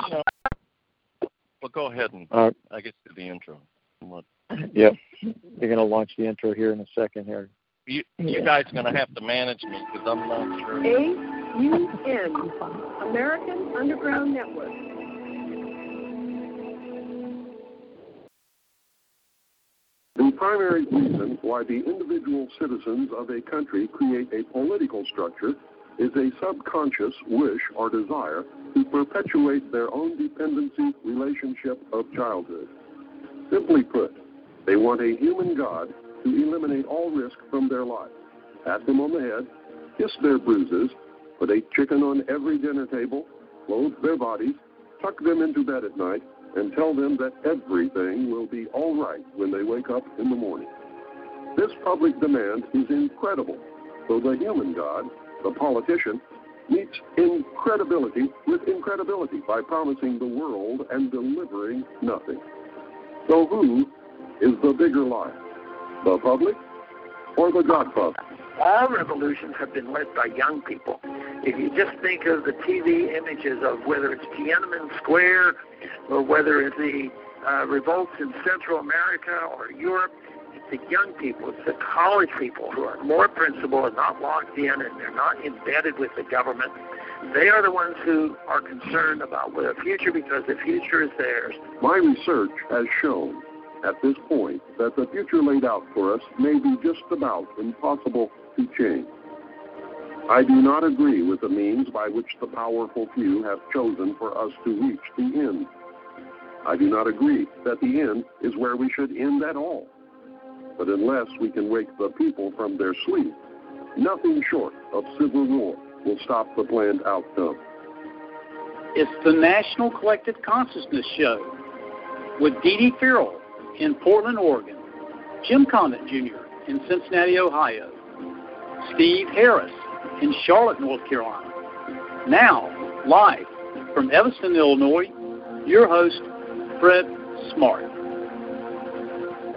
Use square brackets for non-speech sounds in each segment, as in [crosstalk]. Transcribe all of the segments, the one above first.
Well, go ahead and Uh, I guess do the intro. What Yep. They're going to launch the intro here in a second here. you you guys are gonna have to manage me because I'm not sure. AUN, American Underground Network. The primary reason why the individual citizens of a country create a political structure is a subconscious wish or desire to perpetuate their own dependency relationship of childhood. Simply put, they want a human God to eliminate all risk from their life. Pat them on the head, kiss their bruises, put a chicken on every dinner table, clothe their bodies, tuck them into bed at night, and tell them that everything will be all right when they wake up in the morning. This public demand is incredible, so the human God, the politician, meets incredibility with incredibility by promising the world and delivering nothing. So who is the bigger liar? The public or the Godfather? all revolutions have been led by young people. If you just think of the TV images of whether it's Tiananmen Square or whether it's the uh, revolts in Central America or Europe, the young people, it's the college people who are more principled and not locked in and they're not embedded with the government. They are the ones who are concerned about the future because the future is theirs. My research has shown at this point that the future laid out for us may be just about impossible to change. I do not agree with the means by which the powerful few have chosen for us to reach the end. I do not agree that the end is where we should end at all. But unless we can wake the people from their sleep, nothing short of civil war will stop the planned outcome. It's the National Collective Consciousness Show with Dee Dee Farrell in Portland, Oregon, Jim Condit Jr. in Cincinnati, Ohio, Steve Harris in Charlotte, North Carolina. Now, live from Evanston, Illinois, your host, Fred Smart.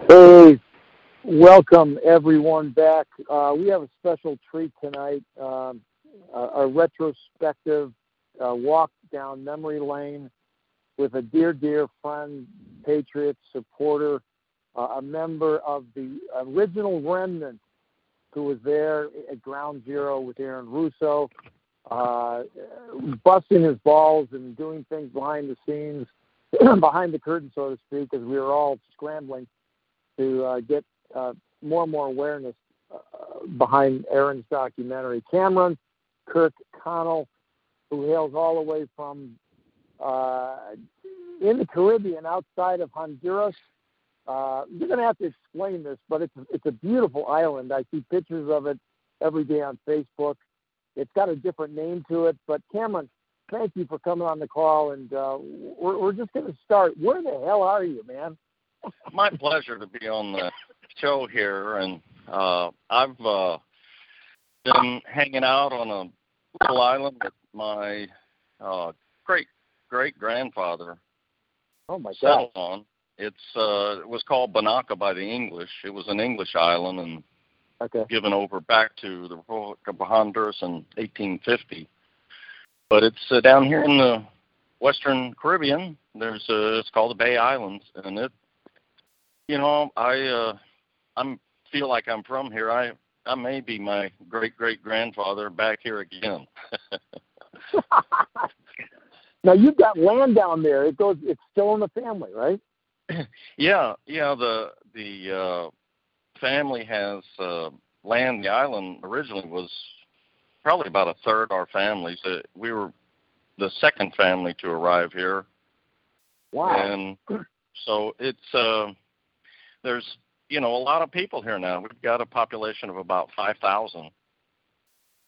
Hey, welcome everyone back. Uh, we have a special treat tonight, um, a, a retrospective uh, walk down memory lane with a dear, dear friend, patriot, supporter, uh, a member of the original remnant who was there at Ground Zero with Aaron Russo, uh, busting his balls and doing things behind the scenes, [clears throat] behind the curtain, so to speak, as we were all scrambling to uh, get uh, more and more awareness uh, behind Aaron's documentary. Cameron Kirk Connell, who hails all the way from uh, in the Caribbean outside of Honduras. Uh, you're going to have to explain this, but it's it's a beautiful island. I see pictures of it every day on Facebook. It's got a different name to it, but Kamron, thank you for coming on the call, and uh, we're we're just going to start. Where the hell are you, man? My pleasure to be on the show here, and uh, I've uh, been hanging out on a little island with my uh, great great grandfather Oh my God! settled on. It's uh, it was called Bonacca by the English. It was an English island and Okay. given over back to the Republic of Honduras in 1850. But it's uh, down here in the Western Caribbean. There's uh, it's called the Bay Islands, and it, you know, I uh, I'm feel like I'm from here. I I may be my great great grandfather back here again. [laughs] now you've got land down there. It goes. It's still in the family, right? [clears throat] yeah, yeah. The the uh, family has uh, land. The island originally was probably about a third our families. Uh, we were the second family to arrive here, Wow. and so it's uh, there's you know a lot of people here now. We've got a population of about five thousand.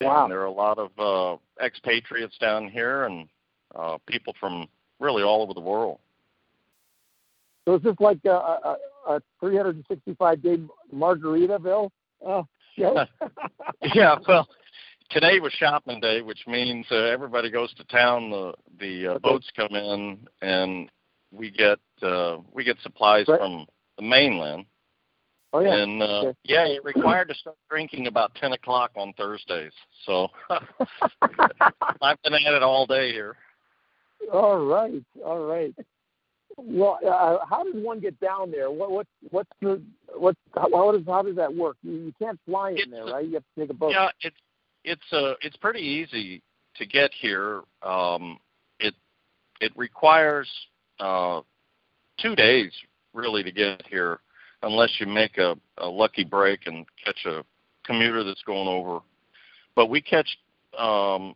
Wow. And there are a lot of uh, expatriates down here, and uh, people from really all over the world. So is this like a, a, a 365 day Margaritaville uh, show? [laughs] yeah, well, today was shopping day, which means uh, everybody goes to town. The the uh, Okay. boats come in, and we get uh, we get supplies Right. from the mainland. oh yeah. And uh, yeah, you're required to start drinking about ten o'clock on Thursdays. So [laughs] I've been at it all day here. all right, all right. Well, uh, how does one get down there? What what what's the what how, how does how does that work? You, you can't fly in It's there, a- right? You have to take a boat. Yeah, it's it's uh it's pretty easy to get here. Um, it it requires uh, two days really to get here, unless you make a, a lucky break and catch a commuter that's going over. But we catch um,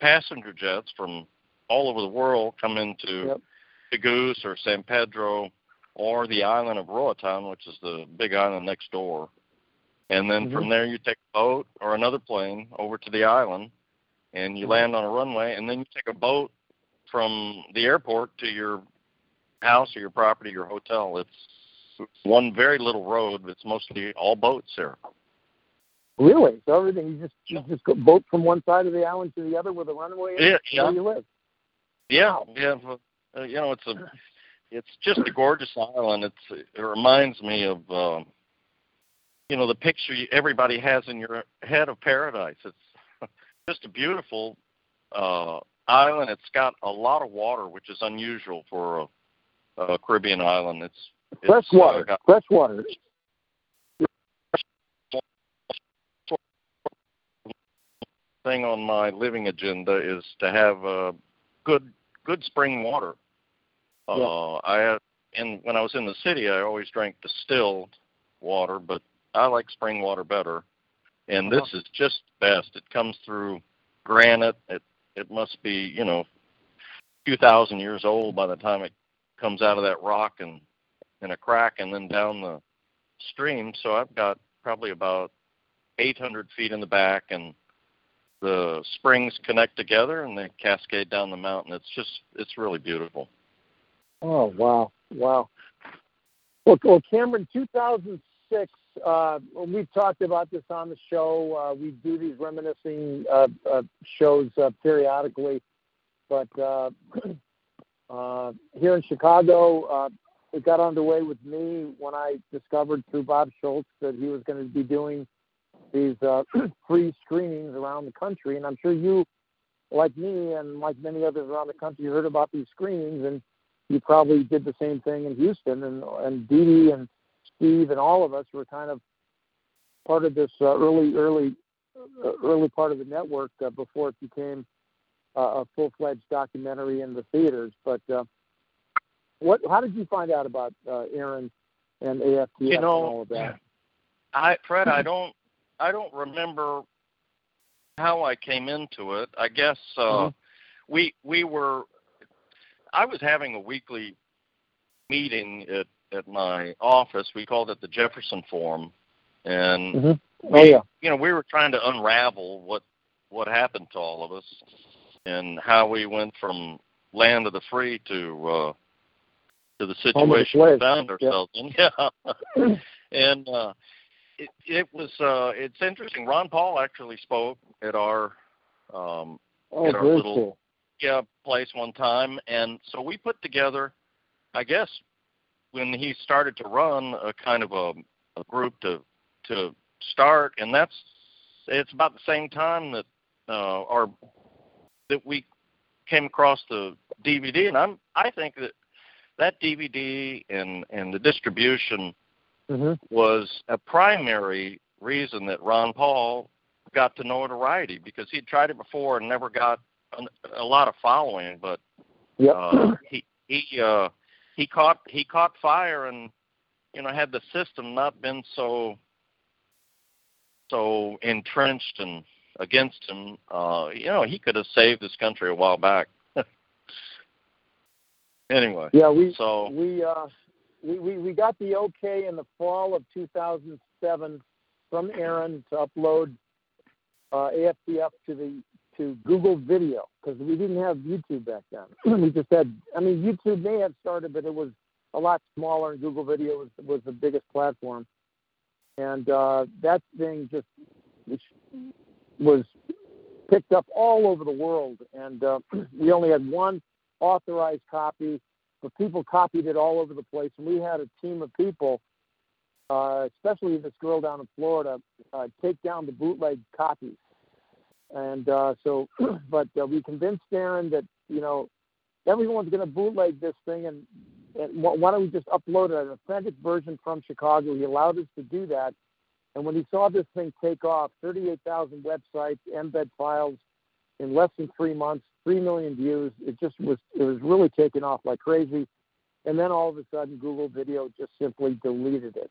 passenger jets from all over the world come into Yep. Tegus or San Pedro or the island of Roatan, which is the big island next door. And then Mhm. from there, you take a boat or another plane over to the island, and you land on a runway, and then you take a boat from the airport to your house or your property, your hotel. It's one very little road. It's mostly all boats here. Really? So everything you just you just go boat from one side of the island to the other with a runway is Yeah, where yeah. you live. Yeah, Wow. yeah. Uh, you know, it's a, it's just a gorgeous island. It's it reminds me of, um, you know, the picture everybody has in your head of paradise. It's [laughs] just a beautiful uh, island. It's got a lot of water, which is unusual for a, a Caribbean island. It's, it's Fresh uh, water. got Fresh water. thing on my living agenda is to have uh, good good spring water. Uh, Yeah. I have, and when I was in the city, I always drank distilled water, but I like spring water better. And this is just best. It comes through granite. It it must be you know a few thousand years old by the time it comes out of that rock and in a crack and then down the stream. So I've got probably about 800 feet in the back and the springs connect together and they cascade down the mountain. It's just it's really beautiful. Oh wow, wow. Well, well Kamron, 2006. Uh, we've talked about this on the show. Uh, we do these reminiscing uh, uh, shows uh, periodically, but [clears throat] uh, here in Chicago, uh, it got underway with me when I discovered through Bob Schultz that he was going to be doing these uh, [clears throat] free screenings around the country, and I'm sure you, like me and like many others around the country, heard about these screenings and you probably did the same thing in Houston, and and Dee Dee and Steve and all of us were kind of part of this uh, early, early, uh, early part of the network uh, before it became a full-fledged documentary in the theaters. But uh, what? How did you find out about uh, Aaron and AFTF You and all of that? I Fred, I don't I don't remember how I came into it. I guess uh Mhm. we we were I was having a weekly meeting at at my office. We called it the Jefferson Forum, and Mhm. we, Oh yeah. you know, we were trying to unravel what what happened to all of us and how we went from land of the free to uh to the situation we found ourselves in. [laughs] Yeah. and uh it it was uh it's interesting. Ron Paul actually spoke at our um Oh, at our little- cool. yeah place one time and so we put together I guess when he started to run a kind of a, a group to to start and that's it's about the same time that uh our that we came across the DVD and I'm I think that that DVD and and the distribution hmm was a primary reason that Ron Paul got to notoriety because he'd tried it before and never got a, a lot of following, but Yep. uh, he he uh, he caught he caught fire and you know had the system not been so so entrenched and against him, uh, you know he could have saved this country a while back. [laughs] anyway, yeah, we so we uh we, we we got the okay in the fall of 2007 from Aaron to upload uh, AFTF to the to Google Video because we didn't have YouTube back then. [clears throat] we just had, I mean, YouTube may have started, but it was a lot smaller, and Google Video was was the biggest platform. And uh, that thing just was picked up all over the world, and uh, [clears throat] we only had one authorized copy, but people copied it all over the place. And we had a team of people, uh, especially this girl down in Florida, uh, take down the bootleg copies. And uh, so, [clears throat] but uh, we convinced Aaron that you know everyone's going to bootleg this thing, and, and why don't we just upload an authentic version from Chicago? He allowed us to do that and when he saw this thing take off, 38,000 websites, embed files in less than three months, three million views. It just was it was really taking off like crazy. And then all of a sudden, Google Video just simply deleted it.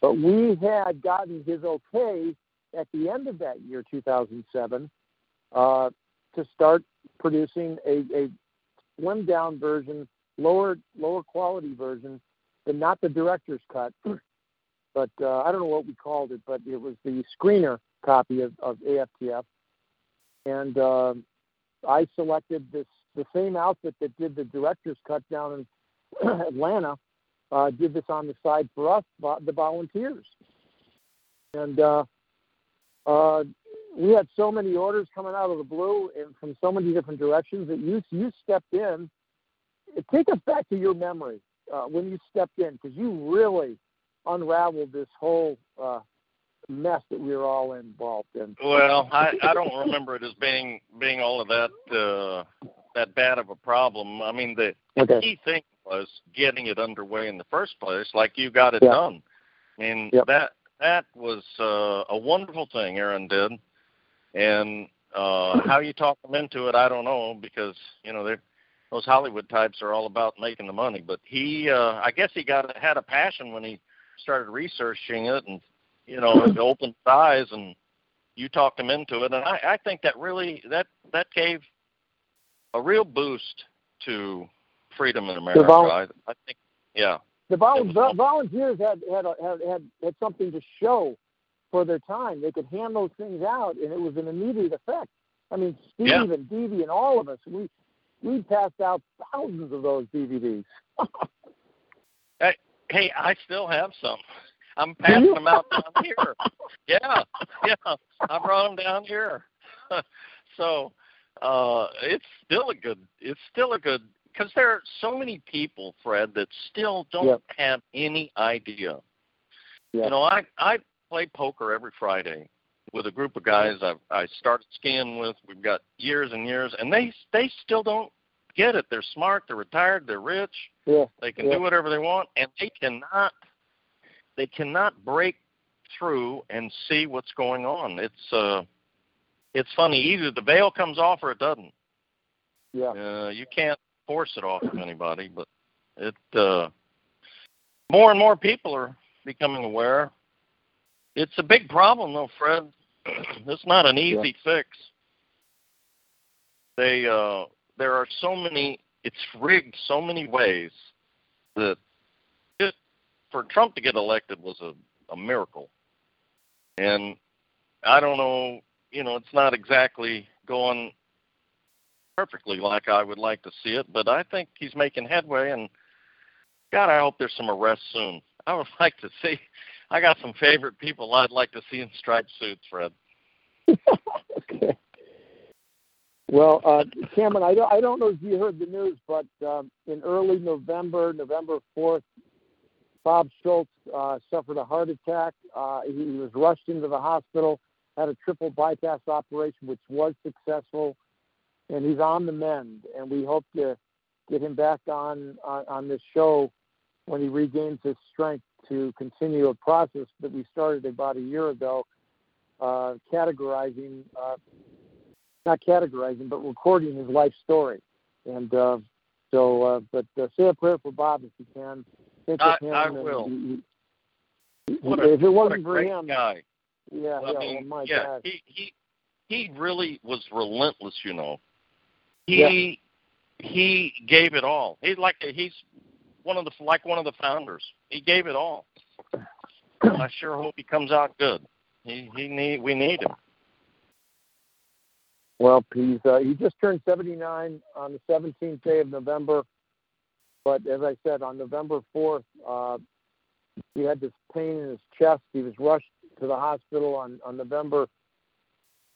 But we had gotten his okay at the end of that year, 2007, uh, to start producing a, a slimmed down version, lower lower quality version, but not the director's cut, [clears throat] but uh, I don't know what we called it, but it was the screener copy of, of AFTF, and uh, I selected this the same outfit that did the director's cut down in [clears throat] Atlanta. Uh, did this on the side for us, the volunteers, and uh, uh, we had so many orders coming out of the blue and from so many different directions that you you stepped in. Take us back to your memory uh, when you stepped in, because you really unraveled this whole uh, mess that we were all involved in. Well, I, I don't remember it as being being all of that uh, that bad of a problem. I mean, the, okay. key thing was getting it underway in the first place, like you got it yeah. done. I mean, yep. that that was uh, a wonderful thing Aaron did, and uh, how you talk them into it, I don't know because you know they those Hollywood types are all about making the money. But he, uh, I guess he got had a passion when he started researching it and you know it [laughs] opened his eyes and you talked him into it and I, I think that really that that gave a real boost to freedom in America. Vol- I, I think yeah. The vol- volunteers had had, had had had something to show for their time. They could hand those things out and it was an immediate effect. I mean Steve yeah. and Dee and all of us we we passed out thousands of those DVDs. [laughs] hey, I still have some. I'm passing them out down here. [laughs] Yeah, yeah, I brought them down here. [laughs] so uh, it's still a good. It's still a good because there are so many people, Fred, that still don't yep. have any idea. Yep. You know, I I play poker every Friday with a group of guys I I started skiing with. We've got years and years, and they they still don't get it. They're smart. They're retired. They're rich. Yeah. They can yeah. do whatever they want, and they cannot. They cannot break through and see what's going on. It's uh, it's funny. Either the veil comes off or it doesn't. Yeah. Uh, you can't force it off of anybody, but it. Uh, more and more people are becoming aware. It's a big problem, though, Fred. [clears throat] it's not an easy yeah. fix. They uh, there are so many it's rigged so many ways that it, for Trump to get elected was a, a miracle. And I don't know, you know, it's not exactly going perfectly like I would like to see it, but I think he's making headway and God, I hope there's some arrests soon. [laughs] I would like to see I got some favorite people I'd like to see in striped suits, Fred. [laughs] Well, uh, Kamron, I don't, I don't know if you heard the news, but um, in early November, November 4th, Bob Schultz uh, suffered a heart attack. Uh, he was rushed into the hospital, had a triple bypass operation, which was successful, and he's on the mend. And we hope to get him back on on, on this show when he regains his strength to continue a process that we started about a year ago, uh, categorizing uh, not categorizing, but recording his life story. And uh, so, uh, but uh, say a prayer for Bob if you can. Think I, him I will. He, he, what a, if it wasn't for great him, guy. yeah, I yeah, mean, oh my yeah, God. he he he really was relentless. You know, he Yeah. he gave it all. He's like he's one of the like one of the founders. He gave it all. I sure hope he comes out good. He he need we need him. Well, he's uh, he just turned 79 on the 17th day of November. But as I said, on November 4th, uh, he had this pain in his chest. He was rushed to the hospital on on November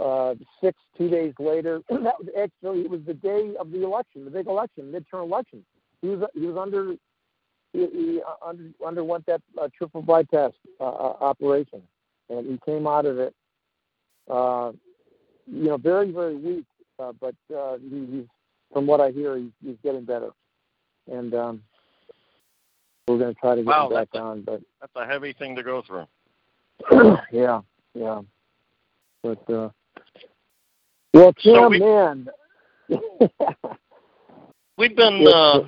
uh, 6th, two days later. [clears throat] that was actually it was the day of the election, the big election, midterm election. He was he was under he, he uh, under, underwent that uh, triple bypass uh, uh, operation, and he came out of it, uh, you know, very very weak. Uh, but uh, he, he's, from what I hear, he's, he's getting better, and um, we're going to try to get Wow, him back a- on. But That's a heavy thing to go through. [clears throat] yeah, yeah. But uh, well, Tim, So we- man. [laughs] We've been uh,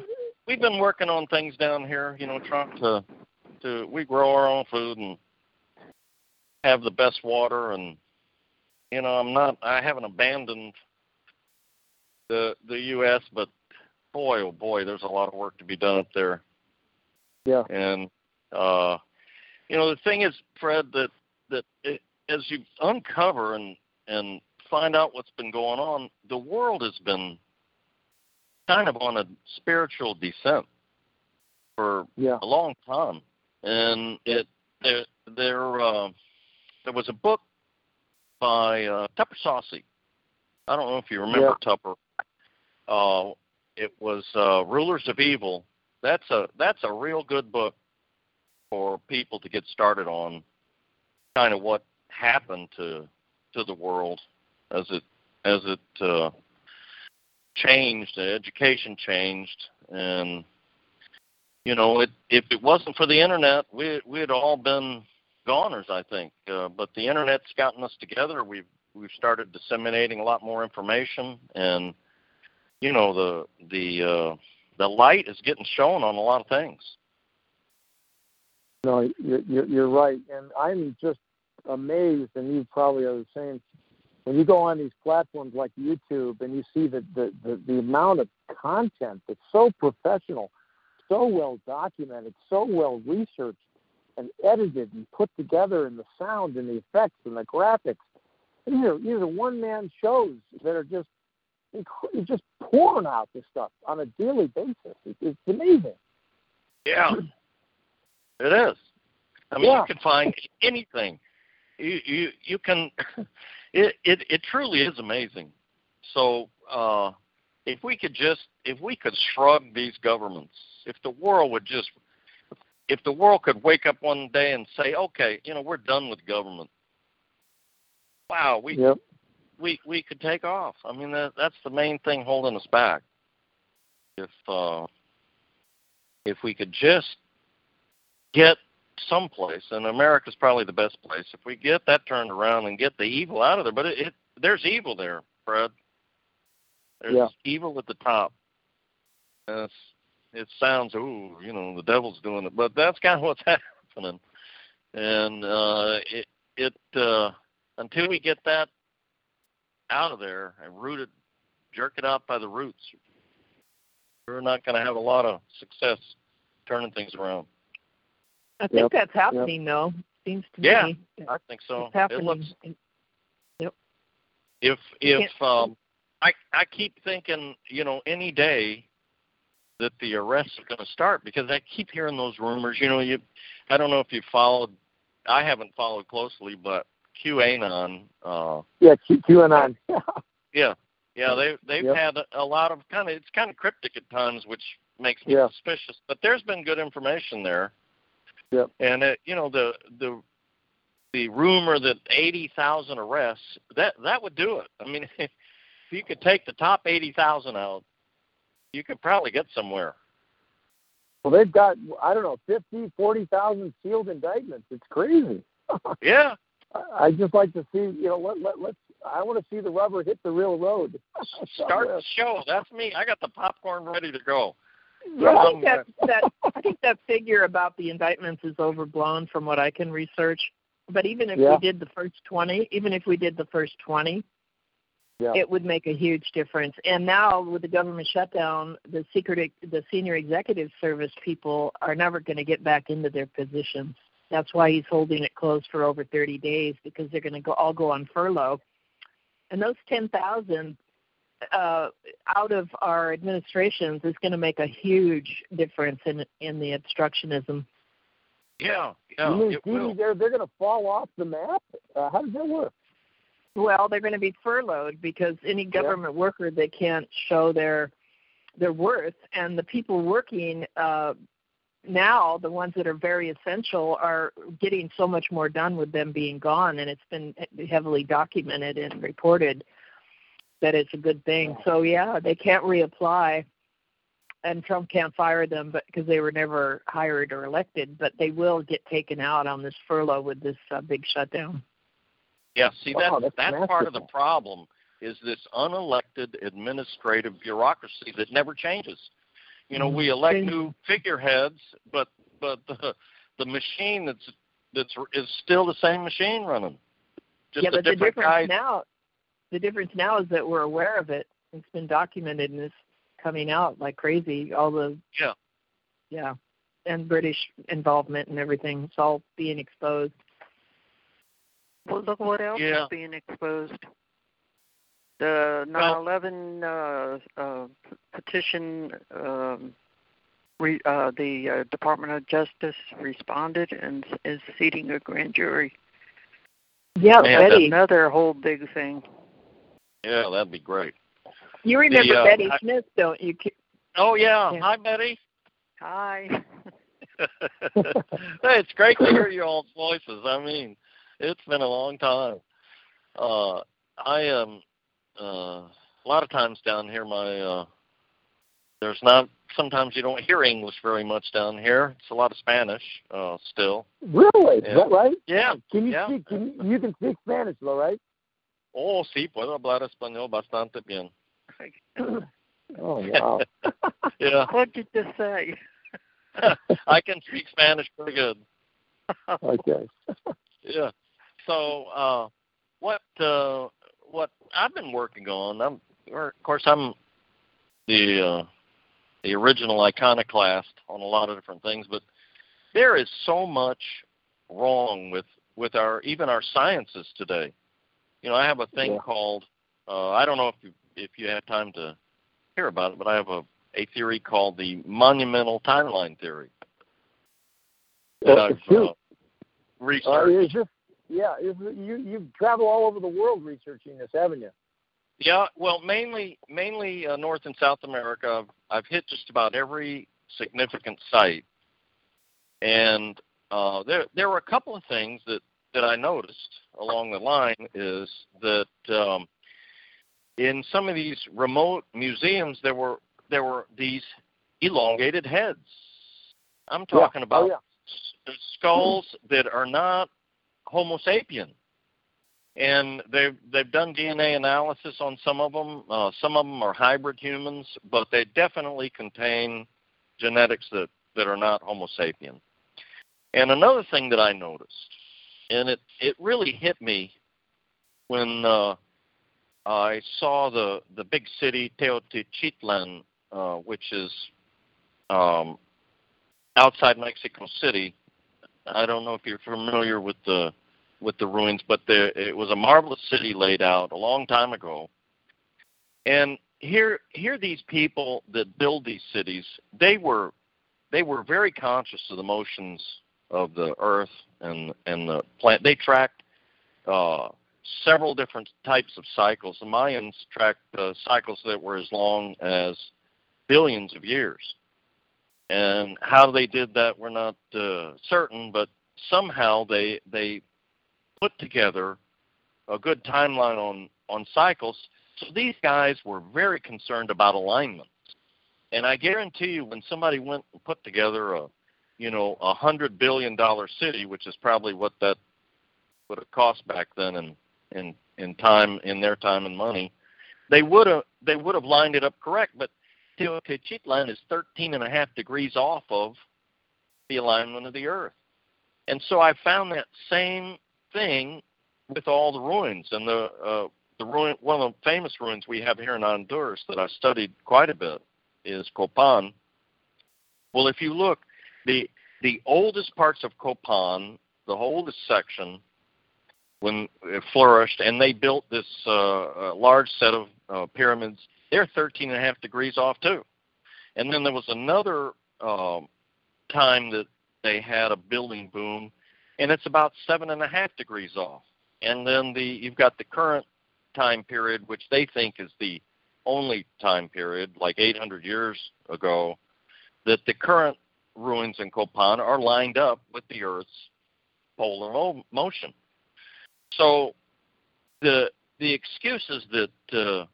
we've been working on things down here. You know, trying to to we grow our own food and have the best water. And you know, I'm not I haven't abandoned the the U.S., but boy, oh boy, there's a lot of work to be done up there. yeah, And uh, you know, the thing is, Fred, that that it, as you uncover and and find out what's been going on, the world has been kind of on a spiritual descent for yeah, a long time, and it there there uh, there was a book by uh, Tupper Saucy. I don't know if you remember Tupper. Uh, it was uh, Rulers of Evil. That's a that's a real good book for people to get started on kind of what happened to to the world as it as it uh, changed, the education changed, and you know, it, if it wasn't for the internet, we we'd all been goners, I think. Uh, but the internet's gotten us together. We've we've started disseminating a lot more information, and you know, the the uh, the light is getting shown on a lot of things. no, you're, you're right, and I'm just amazed, and you probably are the same. When you go on these platforms like YouTube and you see the the the, the amount of content that's so professional, so well documented, so well researched and edited and put together, and the sound and the effects and the graphics. These are these are one man shows that are just inc- just pouring out this stuff on a daily basis. It, it's amazing. Yeah, [clears throat] it is. I mean, Yeah. you can find anything. You you you can. [laughs] It it it truly is amazing. So uh, if we could just if we could shrug these governments, if the world would just if the world could wake up one day and say, okay, you know, we're done with government. Wow, we Yep. we we could take off. I mean, that, that's the main thing holding us back. If uh, if we could just get someplace, and America's probably the best place. If we get that turned around and get the evil out of there, but it, it there's evil there, Fred. There's Yeah. evil at the top. And it's, it sounds, ooh, you know, the devil's doing it, but that's kind of what's [laughs] happening. And uh, it it uh, until we get that out of there and root it, jerk it out by the roots, we're not going to have a lot of success turning things around. I think Yep, that's happening, though. Seems to Yeah, me I think so. it's happening. It looks Yep. if if um I I keep thinking, you know, any day that the arrests are going to start because I keep hearing those rumors. You know, you I don't know if you followed. I haven't followed closely, but QAnon. Uh, Yeah, Q- QAnon. [laughs] yeah, yeah, they they've Yep. had a lot of kind of it's kind of cryptic at times, which makes me Yeah. suspicious. But there's been good information there. Yep. And it, you know the the the rumor that eighty thousand arrests that that would do it. I mean, [laughs] if you could take the top eighty thousand out, you could probably get somewhere. Well, they've got I don't know fifty, forty thousand sealed indictments. It's crazy. [laughs] Yeah, I just like to see, you know, let let let's. I want to see the rubber hit the real road. [laughs] start the show. That's me. I got the popcorn ready to go. Well, I think that that I think that figure about the indictments is overblown from what I can research. But even if Yeah. we did the first twenty, even if we did the first twenty, Yeah. it would make a huge difference. And now with the government shutdown, the secret the senior executive service people are never going to get back into their positions. That's why he's holding it closed for over 30 days because they're going to go all go on furlough. And those 10,000 uh, out of our administrations is going to make a huge difference in in the obstructionism. Yeah, yeah, you mean, it will. they're they're going to fall off the map? Uh, how does that work? Well, they're going to be furloughed because any government yeah. worker they can't show their their worth, and the people working uh, now, the ones that are very essential, are getting so much more done with them being gone, and it's been heavily documented and reported that it's a good thing. So yeah, they can't reapply, and Trump can't fire them, but because they were never hired or elected, but they will get taken out on this furlough with this uh, big shutdown. Yeah, see wow, that that's, that's part of the problem is this unelected administrative bureaucracy that never changes. You know, we mm-hmm. elect new figureheads, but but the the machine that's that's is still the same machine running. Just yeah, but the difference guy. now, the difference now is that we're aware of it. It's been documented and it's coming out like crazy. All the yeah, yeah, and British involvement and everything. It's all being exposed. Well, look what else yeah. is being exposed. The 9/11 uh, uh, petition. Um, re, uh, the uh, Department of Justice responded and is seating a grand jury. Yeah, Man, Betty. Another whole big thing. Yeah, that'd be great. You remember The, uh, Betty I- Smith, don't you? Oh yeah, Yeah. hi Betty. Hi. [laughs] hey, it's great to hear your all's voices. I mean, it's been a long time. Uh, I am uh, a lot of times down here. My uh, there's not. Sometimes you don't hear English very much down here. It's a lot of Spanish uh, still. Really? Is that right? Yeah. Can you yeah. speak? Can you, you can speak Spanish though, right? Oh, sí, puedo hablar español bastante bien. [coughs] Oh wow. [laughs] Yeah, what did you say? [laughs] I can speak Spanish pretty good. [laughs] okay. yeah. So uh what uh what I've been working on, I'm of course I'm the uh the original iconoclast on a lot of different things, but there is so much wrong with with our even our sciences today. You know, I have a thing Yeah. called uh I don't know if you if you have time to hear about it, but I have a a theory called the monumental timeline theory that Uh, I've uh, Uh, researched. is this, yeah, you you've traveled all over the world researching this, haven't you? Yeah, well, mainly mainly uh, North and South America. I've, I've hit just about every significant site, and uh, there there were a couple of things that that I noticed along the line is that um, in some of these remote museums there were there were these elongated heads. I'm talking yeah. about Oh, yeah. skulls that are not Homo sapien and they've they've done DNA analysis on some of them. Uh, some of them are hybrid humans, but they definitely contain genetics that that are not Homo sapien. And another thing that I noticed, and it it really hit me when uh, I saw the the big city Teotihuacan, uh, which is um, outside Mexico City. I don't know if you're familiar with the with the ruins, but there, it was a marvelous city laid out a long time ago. And here, here, these people that build these cities, they were, they were very conscious of the motions of the earth and and the plant. They tracked uh, several different types of cycles. The Mayans tracked uh, cycles that were as long as billions of years. And how they did that, we're not uh, certain, but somehow they they put together a good timeline on on cycles. So these guys were very concerned about alignment. And I guarantee you, when somebody went and put together a, you know, a hundred billion dollar city, which is probably what that would have cost back then in in in time, in their time and money, they would have they would have lined it up correct. But Teotihuacan is 13 and a half degrees off of the alignment of the Earth. And so I found that same thing with all the ruins and the uh, the ruin. One of the famous ruins we have here in Honduras that I studied quite a bit is Copan. Well, if you look, the the oldest parts of Copan, the oldest section, when it flourished, and they built this uh, large set of uh, pyramids. They're 13 and a half degrees off too. And then there was another uh, time that they had a building boom, and it's about seven and a half degrees off. And then the you've got the current time period, which they think is the only time period, like 800 years ago, that the current ruins in Copan are lined up with the Earth's polar mo- motion. So the the excuses that uh,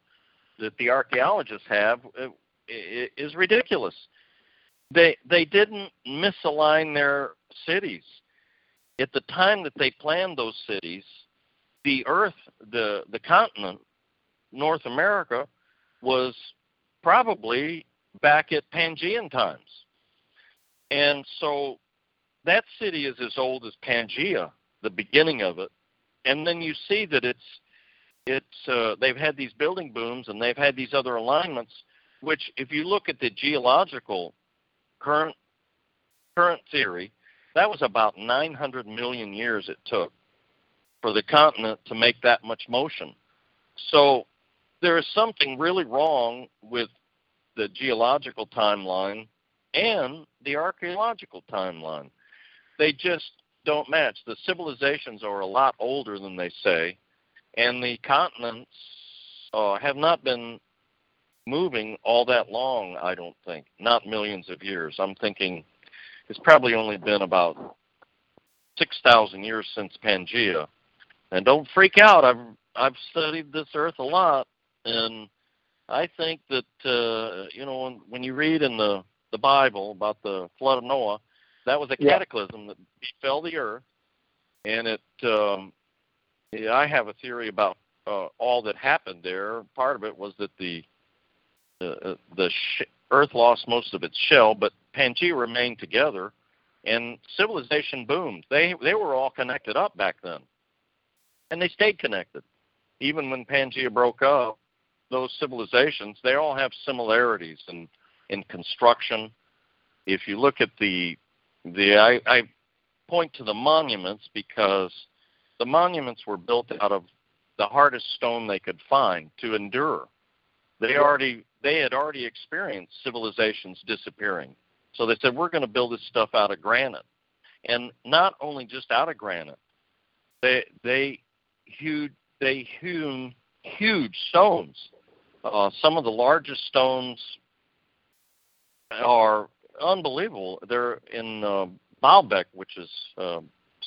that the archaeologists have uh, is ridiculous. They they didn't misalign their cities at the time that they planned those cities. The Earth, the the continent, North America, was probably back at Pangean times, and so that city is as old as Pangea, the beginning of it, and then you see that it's it's uh, they've had these building booms and they've had these other alignments, which if you look at the geological current current theory, that was about 900 million years it took for the continent to make that much motion. So there is something really wrong with the geological timeline and the archaeological timeline. They just don't match. The civilizations are a lot older than they say, and the continents uh, have not been moving all that long, I don't think. Not millions of years. I'm thinking it's probably only been about 6,000 years since Pangea. And don't freak out. I've I've studied this earth a lot and I think that uh, you know when, when you read in the the Bible about the flood of Noah, that was a yeah. cataclysm that befell the earth, and it. Um, yeah, I have a theory about uh, all that happened there. Part of it was that the the, uh, the sh- Earth lost most of its shell, but Pangea remained together, and civilization boomed. They they were all connected up back then, and they stayed connected, even when Pangea broke up. Those civilizations they all have similarities in in construction. If you look at the the I, I point to the monuments because the monuments were built out of the hardest stone they could find to endure. They already they had already experienced civilizations disappearing. So they said we're going to build this stuff out of granite. And not only just out of granite. They they hewed they hewn huge stones. Uh, some of the largest stones are unbelievable. They're in uh, Baalbek, which is uh,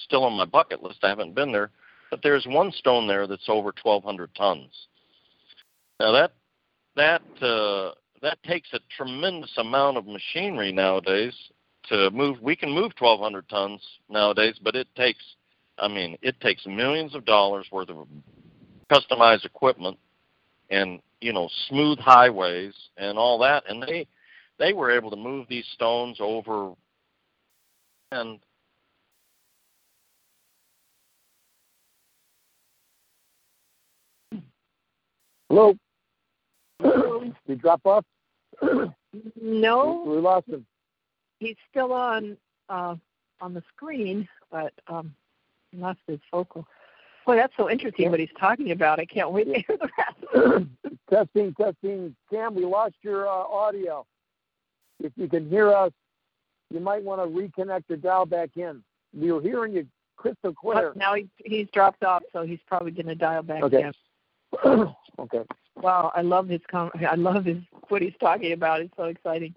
still on my bucket list. I haven't been there, but there's one stone there that's over 1,200 tons. Now that that uh, that takes a tremendous amount of machinery nowadays to move. We can move 1,200 tons nowadays, but it takes, I mean, it takes millions of dollars worth of customized equipment and you know smooth highways and all that, and they they were able to move these stones over and Hello? [clears throat] Did he drop off? no. We lost him. He's still on uh, on the screen, but um, he lost his focal. Boy, that's so interesting yeah. what he's talking about. I can't wait to hear the rest. [clears throat] testing, testing. Cam, we lost your uh, audio if you can hear us, you might want to reconnect or dial back in. We were hearing you crystal clear. now he, he's dropped off, so he's probably going to dial back okay. in. [clears throat] okay. Wow, I love his com- I love his what he's talking about. It's so exciting.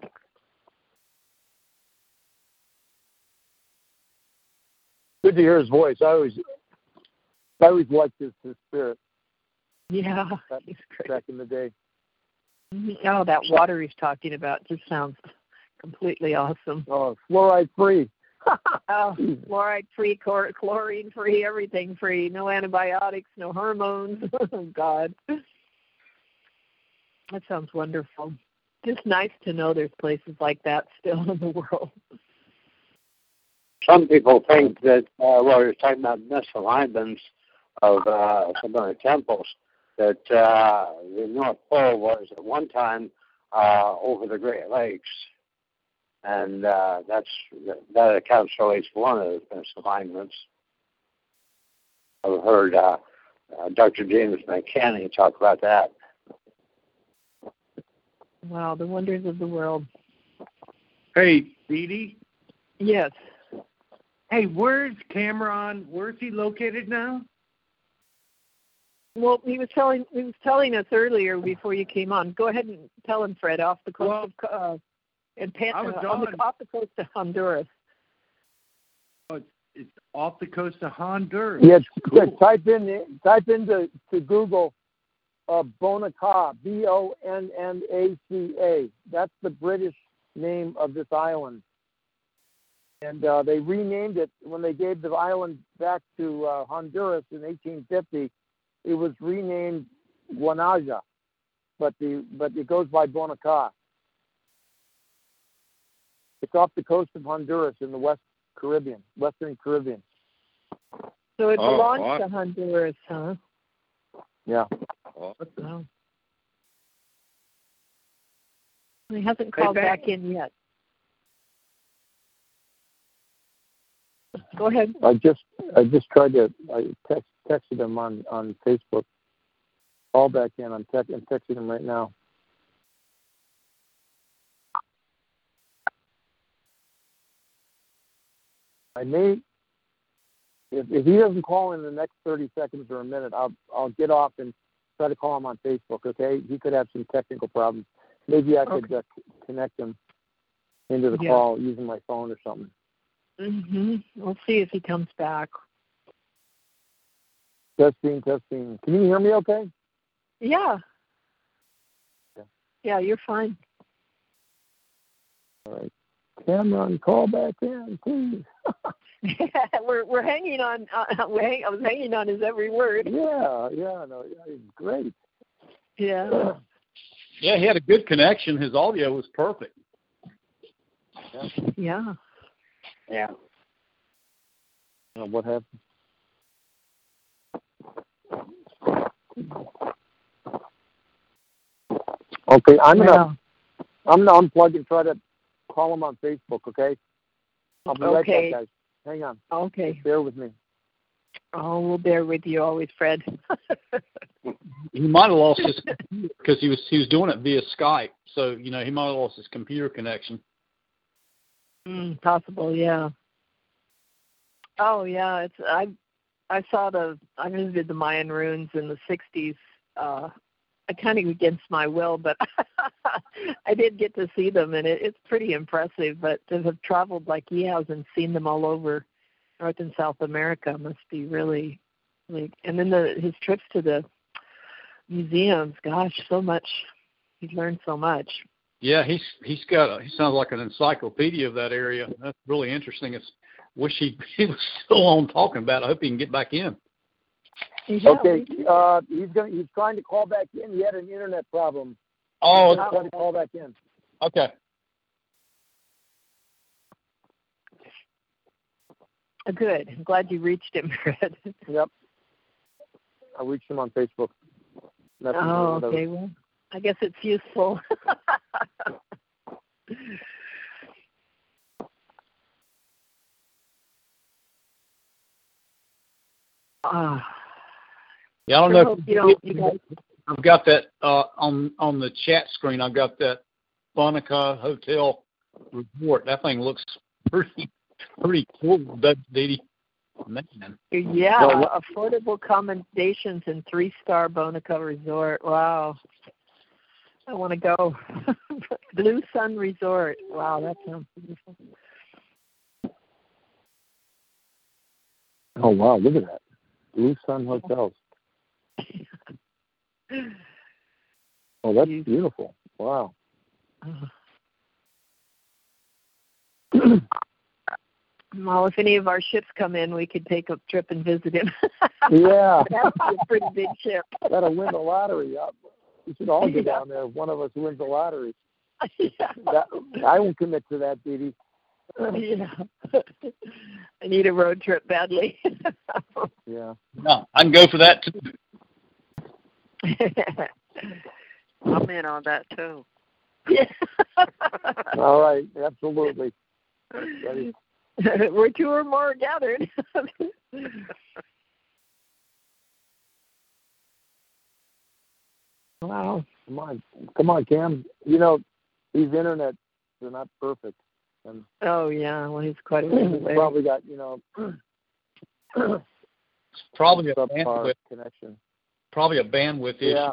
Good to hear his voice. I always, I always liked his, his spirit. Yeah, [laughs] he's great. Back in the day. Mm-hmm. Oh, that water he's talking about just sounds completely awesome. Oh, fluoride free. Oh, fluoride free, chlorine free, everything free. No antibiotics, no hormones. [laughs] oh God, that sounds wonderful. Just nice to know there's places like that still in the world. Some people think that uh, well, you're talking about misalignments of uh, some of the temples that uh, the North Pole was at one time uh, over the Great Lakes, and uh, that's that accounts for at least one of the misalignments. I've heard uh, uh, Dr. James McCanney talk about that. Wow, the wonders of the world. Hey, Dee Dee. Yes. Hey, where's Kamron? Where's he located now? Well, he was telling he was telling us earlier before you came on. Go ahead and tell him, Fred, off the coast well, of uh, and Pan- I uh, on the, off the coast of Honduras. Oh, it's, it's off the coast of Honduras. Yeah, cool. yeah, type in type into to Google uh, Bonacca, B O N N A C A. That's the British name of this island, and uh, they renamed it when they gave the island back to uh, Honduras in 1850. It was renamed Guanaja, but the but it goes by Bonacca. It's off the coast of Honduras in the West Caribbean, Western Caribbean. So it Oh, belongs wow. to Honduras, huh? Yeah. Wow. He hasn't called back- back in yet. Go ahead. I just I just tried to I text texted him on on Facebook. Call back in. I'm, tex I'm texting him right now. I may if if he doesn't call in the next thirty seconds or a minute, I'll I'll get off and try to call him on Facebook. Okay, he could have some technical problems. Maybe I could uh, c- connect him into the Yeah. call using my phone or something. Mhm. We'll see if he comes back. Testing, testing. Can you hear me? Okay. Yeah. Yeah. Yeah, you're fine. All right. Kamron, call back in, please. [laughs] [laughs] we're we're hanging on. Uh, [laughs] we're hang, I was hanging on his every word. Yeah, yeah, no, yeah, he's great. Yeah. [clears throat] Yeah, he had a good connection. His audio was perfect. Yeah. Yeah. Uh, what happened? Okay, I'm gonna Wow. I'm gonna unplug and try to call him on Facebook. Okay. I'll be Okay. right back, guys. Hang on. Okay. Bear with me. Oh, we'll bear with you always, Fred. [laughs] He might have lost his because he was he was doing it via Skype. So you know he might have lost his computer connection. mm, possible, yeah. Oh yeah, it's I I saw the I visited the Mayan ruins in the '60s. Uh, I kind of against my will, but [laughs] I did get to see them, and it, it's pretty impressive. But to have traveled like he has and seen them all over North and South America must be really, like. And then the his trips to the museums, gosh, so much. He's learned so much. Yeah, he's he's got a, he sounds like an encyclopedia of that area. That's really interesting. It's wish he [laughs] he was still on talking about. it. I hope he can get back in. Yeah, okay, uh, he's gonna he's trying to call back in. He had an internet problem. Oh, He's trying to call back in. okay. Good. I'm glad you reached him, [laughs] Fred. Yep. I reached him on Facebook. Messenger, Oh, okay. Well, I guess it's useful. [laughs] Ah, Yeah, I don't sure know. If you don't, you guys... [laughs] I've got that uh, on on the chat screen. I've got that Bonacca Hotel report. That thing looks pretty pretty cool, doesn't it, Dee Dee? Man, yeah, Well, what- affordable accommodations in three-star Bonacca Resort. Wow, I want to go. [laughs] Blue Sun Resort. Wow, that sounds beautiful. Oh wow, look at that. Blue Sun Hotels. [laughs] Oh, that's Beautiful. beautiful. Wow. [clears throat] Well, if any of our ships come in, we could take a trip and visit him. [laughs] Yeah. That'd be a pretty big ship. [laughs] Gotta win the lottery. We should all go Yeah. down there. If One of us wins the lottery. yeah. That, I won't commit to that, Dee Dee. yeah. I need a road trip badly. Yeah. no, I can go for that too. [laughs] I'm in on that too. Yeah. [laughs] All right, absolutely. [laughs] We're two or more gathered. wow. Come on, come on, Cam. You know, these internet they're not perfect. And oh yeah, well he's quite a. [clears throat] Probably got you know. probably got bandwidth connection probably a bandwidth issue. Yeah.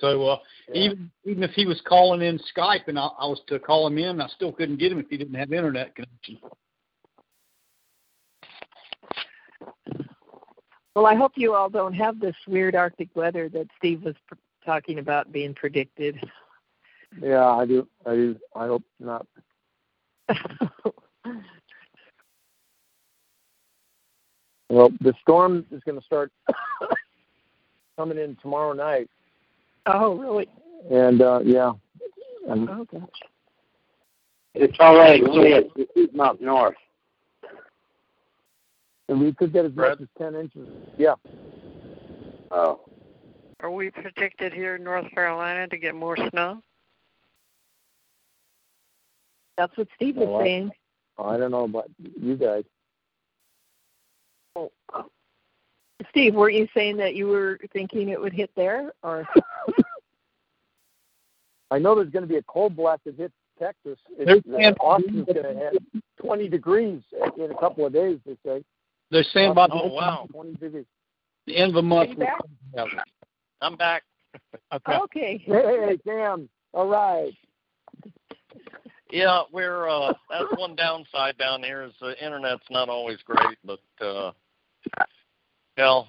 So uh, Yeah. even even if he was calling in Skype and I, I was to call him in, I still couldn't get him if he didn't have internet connection. Well, I hope you all don't have this weird Arctic weather that Steve was pr- talking about being predicted. Yeah, I do. I do. I hope not. [laughs] Well, the storm is going to start coming in tomorrow night, oh, really? and uh, yeah, and Oh gosh. It's all right. Only it's it's up north. and we could get as Brad? much as ten inches. Yeah, Oh. Are we predicted here in North Carolina to get more snow? That's what Steve was Oh, I- saying. I don't know about you guys. Steve, weren't you saying that you were thinking it would hit there, or [laughs] I know there's going to be a cold blast that hits Texas. There's It's, uh, Austin's going to have 20 degrees in a couple of days. They say. They're saying about Oh, wow. 20 degrees. the end of the month. Are back? I'm back. Okay. okay? Hey, Sam. All right. Yeah, we're uh that's one downside down here is the internet's not always great, but uh well,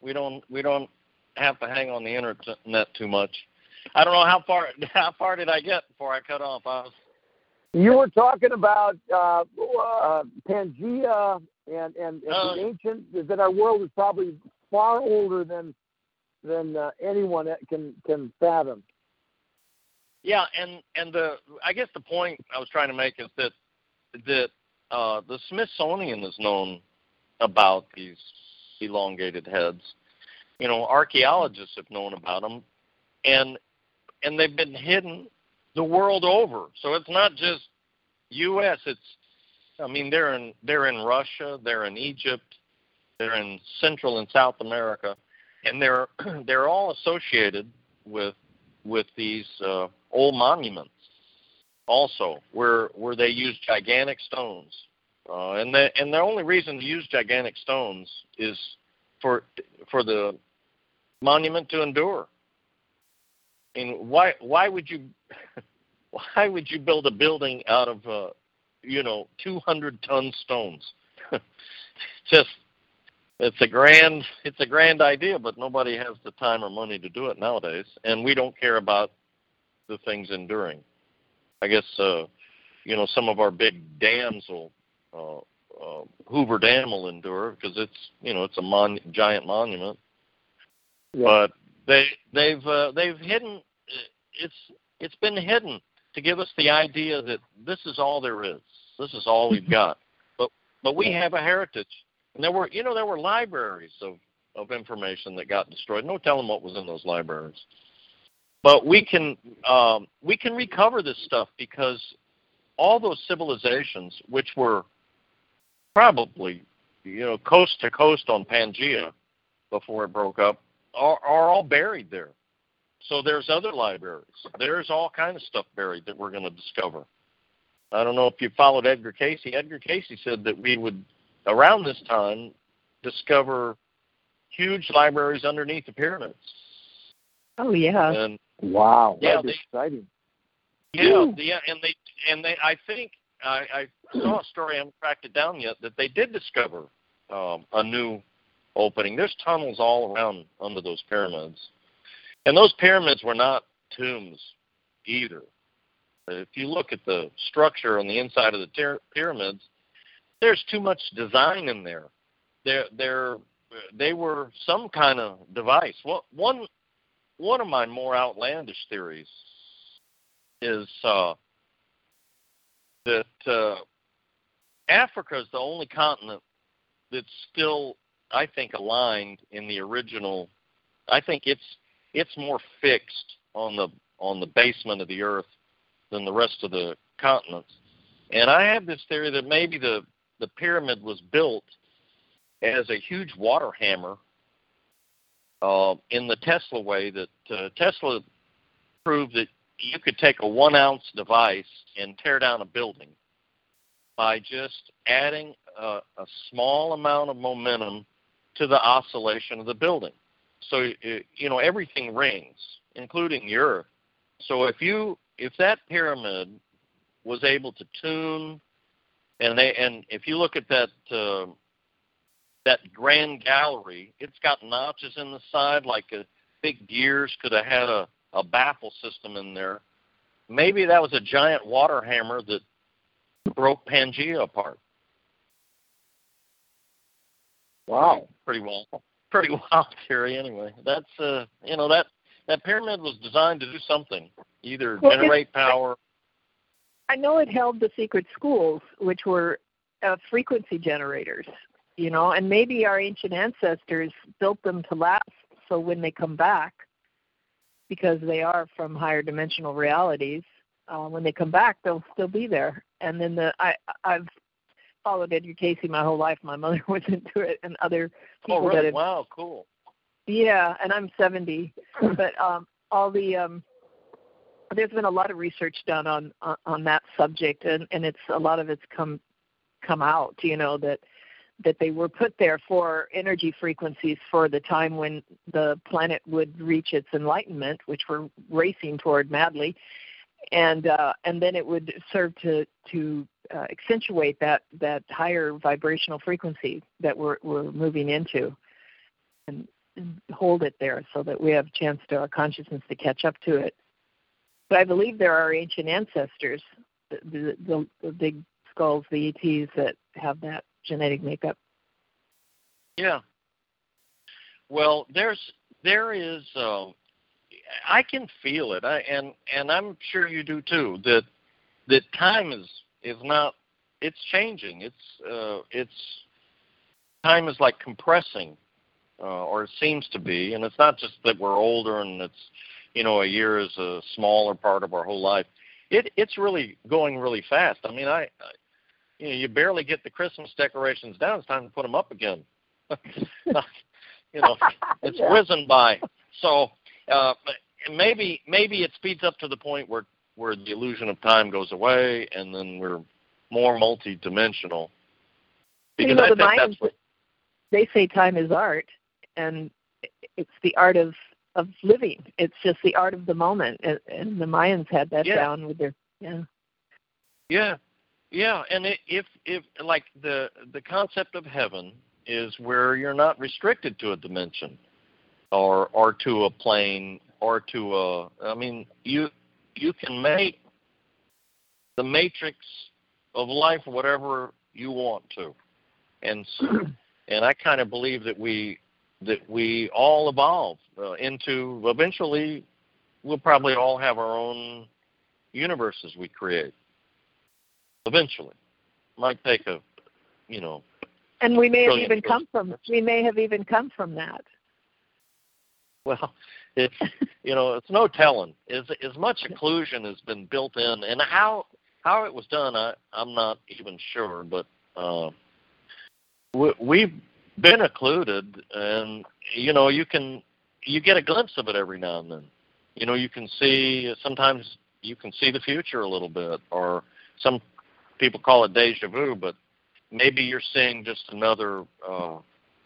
we don't we don't have to hang on the internet too much. I don't know how far [laughs] how far did I get before I cut off. I was You were talking about uh, uh, Pangea and and, and Uh, the ancient that our world is probably far older than than uh, anyone can can fathom. Yeah, and and the I guess the point I was trying to make is that that uh, the Smithsonian is known about these elongated heads. You know, archaeologists have known about them, and and they've been hidden the world over. So it's not just U.S. It's I mean they're in they're in Russia, they're in Egypt, they're in Central and South America, and they're [clears throat] they're all associated with with these uh, old monuments also where where they use gigantic stones uh, and the and the only reason to use gigantic stones is for for the monument to endure. And why why would you [laughs] why would you build a building out of uh, you know 200 ton stones? [laughs] Just it's a grand it's a grand idea but nobody has the time or money to do it nowadays and we don't care about the things enduring. I guess uh you know some of our big dams will uh, uh hoover dam will endure because it's you know it's a mon- giant monument Yeah. but they they've uh, they've hidden it's it's been hidden to give us the idea that this is all there is this is all we've [laughs] got but but we have a heritage and there were, you know, there were libraries of of information that got destroyed. No telling what was in those libraries. But we can um, we can recover this stuff because all those civilizations, which were probably, you know, coast to coast on Pangea before it broke up, are, are all buried there. So there's other libraries. There's all kind of stuff buried that we're going to discover. I don't know if you followed Edgar Cayce. Edgar Cayce said that we would around this time discover huge libraries underneath the pyramids. Oh yeah. And Wow, Yeah, that'd they- exciting. yeah, yeah, and they and they I think I, I saw a story I haven't tracked it down yet that they did discover um, a new opening. There's tunnels all around under those pyramids, and those pyramids were not tombs either. If you look at the structure on the inside of the ter- pyramids, there's too much design in there. They're, they're, they were some kind of device. What one one of my more outlandish theories is uh, that uh, Africa is the only continent that's still, I think, aligned in the original. I think it's it's more fixed on the on the basement of the Earth than the rest of the continents. And I have this theory that maybe the the pyramid was built as a huge water hammer uh, in the Tesla way that uh, Tesla proved that you could take a one ounce device and tear down a building by just adding a, a small amount of momentum to the oscillation of the building. So you know everything rings, including the Earth. So if you if that pyramid was able to tune, and they and if you look at that uh, that grand gallery, it's got notches in the side like a big gears could have had a, a baffle system in there. Maybe that was a giant water hammer that broke Pangea apart. Wow. Pretty well. Pretty [laughs] wild theory anyway. That's uh you know that that pyramid was designed to do something. Either well, generate power I know it held the secret schools, which were uh, frequency generators, you know, and maybe our ancient ancestors built them to last so when they come back, because they are from higher dimensional realities, uh, when they come back, they'll still be there. And then the I I've followed Edgar Cayce my whole life. My mother [laughs] was into it, and other people oh, really? that have. Wow, cool. Yeah, and I'm 70, [clears throat] but um, all the um, there's been a lot of research done on on, on that subject, and and it's a lot of it's come come out. You know that that they were put there for energy frequencies for the time when the planet would reach its enlightenment, which we're racing toward madly, and uh, and then it would serve to to uh, accentuate that that higher vibrational frequency that we're we're moving into, and, and hold it there so that we have a chance to our consciousness to catch up to it. But I believe there are ancient ancestors, the, the, the, the big skulls, the ETs that have that genetic makeup. Yeah. Well, there's there is uh, I can feel it, I, and and I'm sure you do too. That that time is is not it's changing. It's uh, it's time is like compressing, uh, or it seems to be, and it's not just that we're older and it's you know, a year is a smaller part of our whole life. It it's really going really fast. I mean, I, I you know, you barely get the Christmas decorations down. It's time to put them up again. [laughs] you know, [laughs] it's yeah. whizzing by. So uh, maybe maybe it speeds up to the point where where the illusion of time goes away, and then we're more multi-dimensional. Because you know, I the Mayans, what, they say time is art, and it's the art of of living. It's just the art of the moment, and, and the Mayans had that yeah. down with their yeah. Yeah, yeah, and it, if if like the the concept of heaven is where you're not restricted to a dimension, or or to a plane, or to a. I mean, you you can make the matrix of life whatever you want to, and so, [clears throat] and I kind of believe that we that we all evolve uh, into eventually we'll probably all have our own universes we create eventually. Might take a you know and we may have even come from we may have even come from that. Well it's [laughs] you know it's no telling. As as much occlusion has been built in and how how it was done i i'm not even sure but uh we, we've been occluded, and you know you can you get a glimpse of it every now and then. You know you can see sometimes you can see the future a little bit, or some people call it deja vu, but maybe you're seeing just another uh,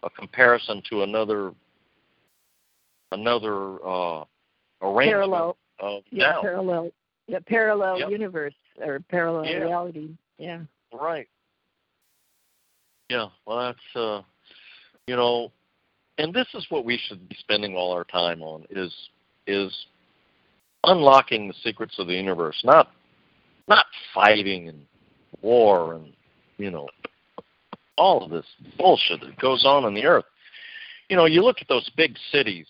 a comparison to another another uh, arrangement parallel. of yeah, now. parallel, yeah, parallel yep. universe or parallel yeah. reality. Yeah. Right. Yeah. Well, that's uh, you know, and this is what we should be spending all our time on is is unlocking the secrets of the universe, not not fighting and war and you know all of this bullshit that goes on in the earth. You know, you look at those big cities.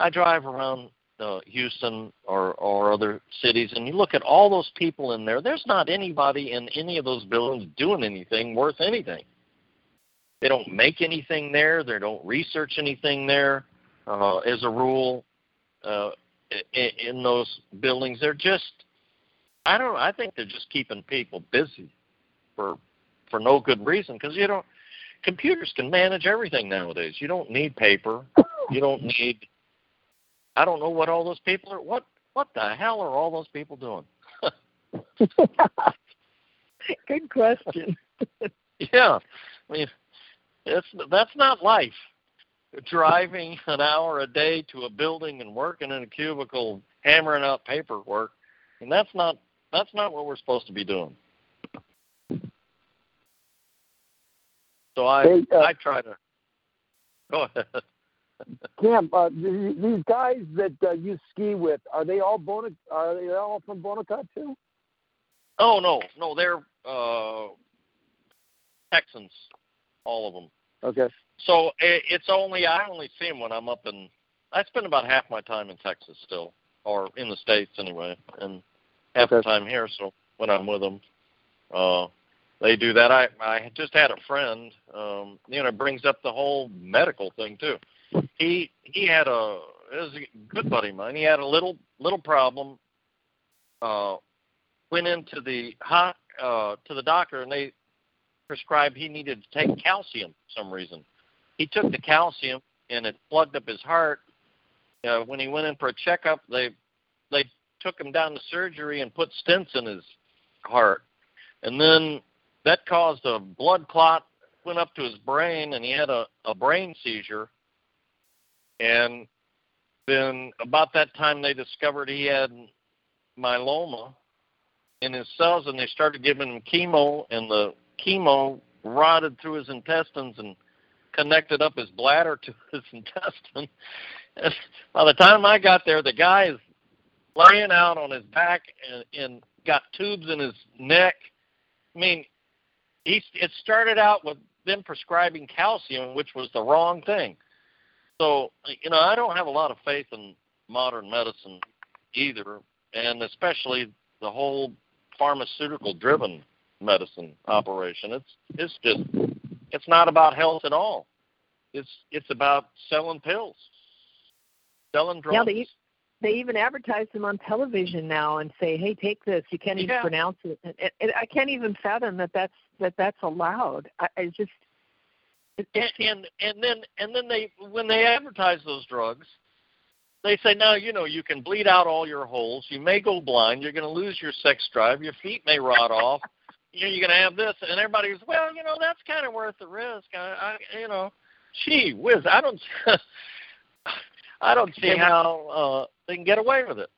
I drive around uh, Houston or or other cities, and you look at all those people in there. There's not anybody in any of those buildings doing anything worth anything. They don't make anything there. They don't research anything there. Uh, as a rule, uh, in, in those buildings, they're just I don't. I think they're just keeping people busy for for no good reason because you don't. Computers can manage everything nowadays. You don't need paper. You don't [laughs] need. I don't know what all those people are. What what the hell are all those people doing? [laughs] Good question. [laughs] yeah, I mean, it's that's not life. Driving an hour a day to a building and working in a cubicle, hammering out paperwork, and that's not that's not what we're supposed to be doing. So I Hey, uh, I try to go ahead. [laughs] Cam, uh, these guys that uh, you ski with, are they all Bona? Are they all from Bonacot too? Oh no, no, they're uh, Texans, all of them. Okay. So it, it's only I only see them when I'm up in. I spend about half my time in Texas still, or in the states anyway, and half the time here. So when I'm with them, uh, they do that. I I just had a friend. Um, you know, brings up the whole medical thing too. He he had a it was a good buddy of mine. He had a little little problem. Uh, went into the hot uh, to the doctor and they prescribed he needed to take calcium for some reason. He took the calcium and it plugged up his heart. Uh, when he went in for a checkup, they they took him down to surgery and put stents in his heart, and then that caused a blood clot went up to his brain, and he had a, a brain seizure. And then about that time, they discovered he had myeloma in his cells, and they started giving him chemo, and the chemo rotted through his intestines and connected up his bladder to [laughs] his intestine. And by the time I got there, the guy is laying out on his back and, and got tubes in his neck. I mean, he it started out with them prescribing calcium, which was the wrong thing. So, you know, I don't have a lot of faith in modern medicine either, and especially the whole pharmaceutical driven medicine operation. It's it's just it's not about health at all. It's it's about selling pills, selling drugs. Yeah, they even advertise them on television now and say, "Hey, take this." You can't even Yeah. pronounce it. And, and I can't even fathom that that's that that's allowed. I, I just it, and, and and then and then they when they advertise those drugs, they say now you know you can bleed out all your holes, you may go blind, you're going to lose your sex drive, your feet may rot off, you know, you're going to have this, and everybody goes, well, you know, that's kind of worth the risk. I, I you know, gee whiz, I don't, [laughs] I don't see how uh, they can get away with it.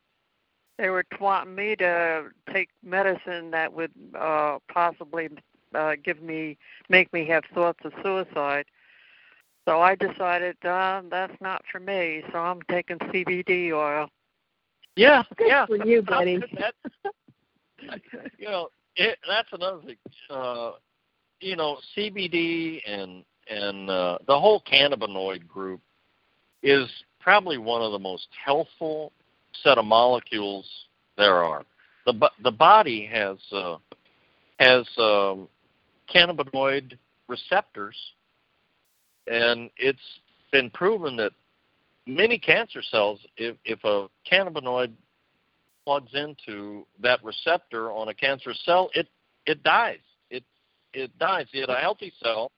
They were twatting me to take medicine that would uh possibly uh give me make me have thoughts of suicide. So I decided uh that's not for me, so I'm taking CBD oil. Yeah, Good yeah. for you, buddy. Betty. that- [laughs] you know, it, that's another thing. Uh, you know, CBD and and uh, the whole cannabinoid group is probably one of the most healthful set of molecules there are. The the body has uh, has um, cannabinoid receptors, and it's been proven that many cancer cells, if if a cannabinoid plugs into that receptor on a cancerous cell, it it dies. It it dies. Yet a healthy cell,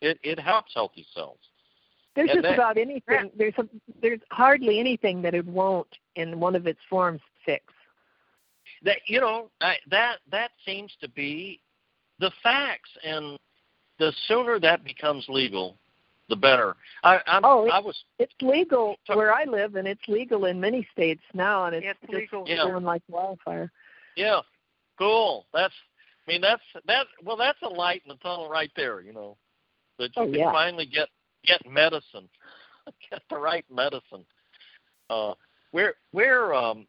it it helps healthy cells. There's And just that- about anything. There's a, there's hardly anything that it won't, in one of its forms, fix. That you know I, that that seems to be the facts, and the sooner that becomes legal, the better. I I'm, Oh, I was It's legal where I live, and it's legal in many states now, and it's, It's just legal. Yeah. going like wildfire. yeah, cool. That's I mean that's that well that's a light in the tunnel right there. You know that you Oh, can yeah. finally get get medicine, [laughs] get the right medicine. Uh, we're we're um,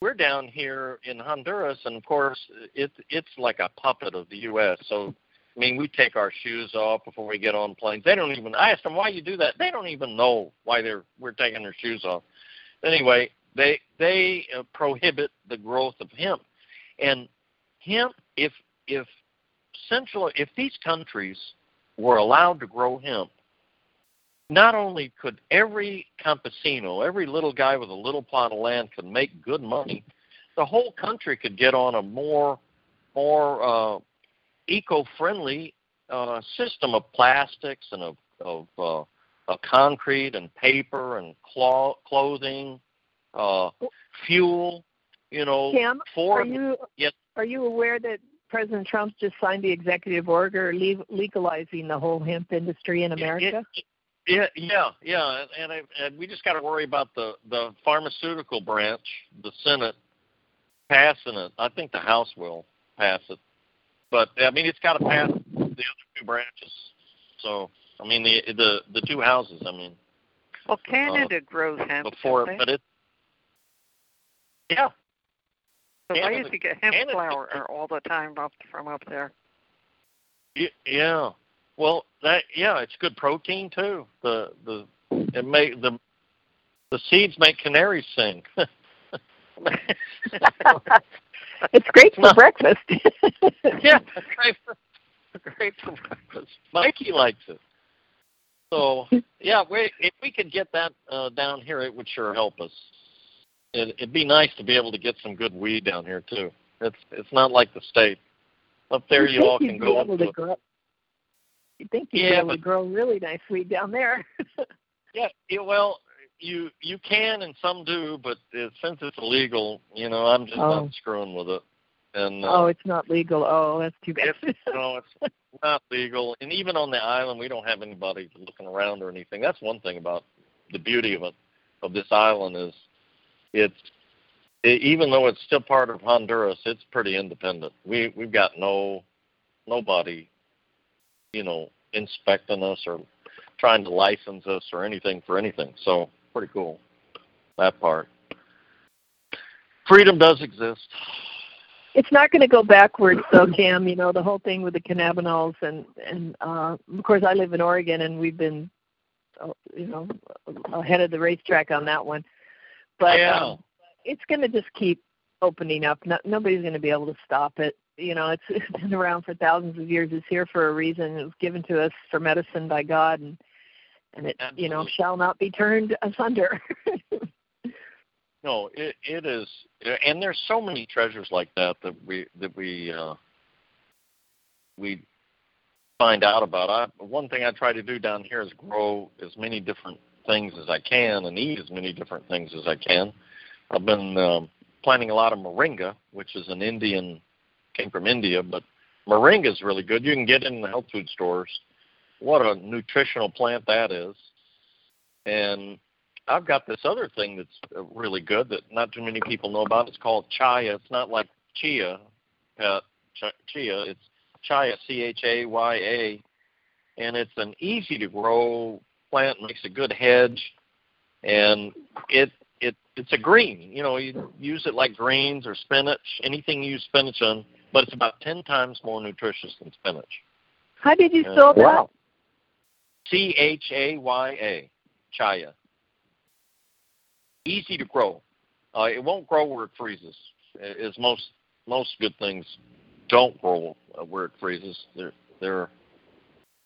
we're down here in Honduras, and of course it's it's like a puppet of the U.S. So I mean, we take our shoes off before we get on planes. They don't even. I asked them why you do that. They don't even know why they're we're taking their shoes off. Anyway, they they uh, prohibit the growth of hemp, and hemp. If if central if these countries were allowed to grow hemp, not only could every campesino, every little guy with a little plot of land could make good money, the whole country could get on a more more uh, eco-friendly uh, system of plastics and of of, uh, uh, concrete and paper and cloth, clothing, uh, fuel. You know, Cam, for are you yes. are you aware that President Trump just signed the executive order legalizing the whole hemp industry in America? Yeah, yeah, yeah, and, and, and we just got to worry about the the pharmaceutical branch, the Senate passing it. I think the House will pass it, but I mean it's got to pass the other two branches. So I mean the the the two houses. I mean. Well, Canada uh, grows hemp before, but it. Yeah, so I used to get hemp flour all the time up from up there. Yeah. Well, that yeah, it's good protein too. The the it make the the seeds make canaries sing. [laughs] it's great for breakfast. [laughs] yeah, great for, great for breakfast. Mikey likes it. So yeah, we, if we could get that uh, down here, it would sure help us it, it'd be nice to be able to get some good weed down here too. It's it's not like the state. Up there, you, you all can go into. To grow, you think you'd yeah, be able but, to grow really nice weed down there? [laughs] yeah, yeah, well, you you can and some do, but it, since it's illegal, you know, I'm just oh. not screwing with it. And uh, oh, it's not legal. Oh, that's too bad. it's, no, it's not legal. And even on the island, we don't have anybody looking around or anything. That's one thing about the beauty of it of this island is it's it, even though it's still part of Honduras, it's pretty independent. We we've got no nobody, you know, inspecting us or trying to license us or anything for anything. So pretty cool that part. Freedom does exist. It's not going to go backwards, though, Cam. You know the whole thing with the cannabinoids, and and uh, of course I live in Oregon, and we've been, uh, you know, ahead of the racetrack on that one. But yeah. um, it's going to just keep opening up. No, nobody's going to be able to stop it. You know, it's, [laughs] it's been around for thousands of years. It's here for a reason. It was given to us for medicine by God, and and it Absolutely. you know shall not be turned asunder. [laughs] no, it it is, and there's so many treasures like that that we that we uh, we find out about. I, one thing I try to do down here is grow as many different things as I can and eat as many different things as I can. I've been um, planting a lot of moringa, which is an Indian, came from India, but moringa is really good. You can get it in the health food stores. What a nutritional plant that is. And I've got this other thing that's uh, really good that not too many people know about. It's called chaya. It's not like chia, uh, chia. It's chaya, C H A Y A, and it's an easy to grow plant, makes a good hedge, and it it it's a green. You know, you use it like greens or spinach, anything you use spinach on, but it's about ten times more nutritious than spinach. How did you spell that? Wow. C H A Y A, chaya. Easy to grow. Uh, it won't grow where it freezes. As most most good things don't grow where it freezes. They're they're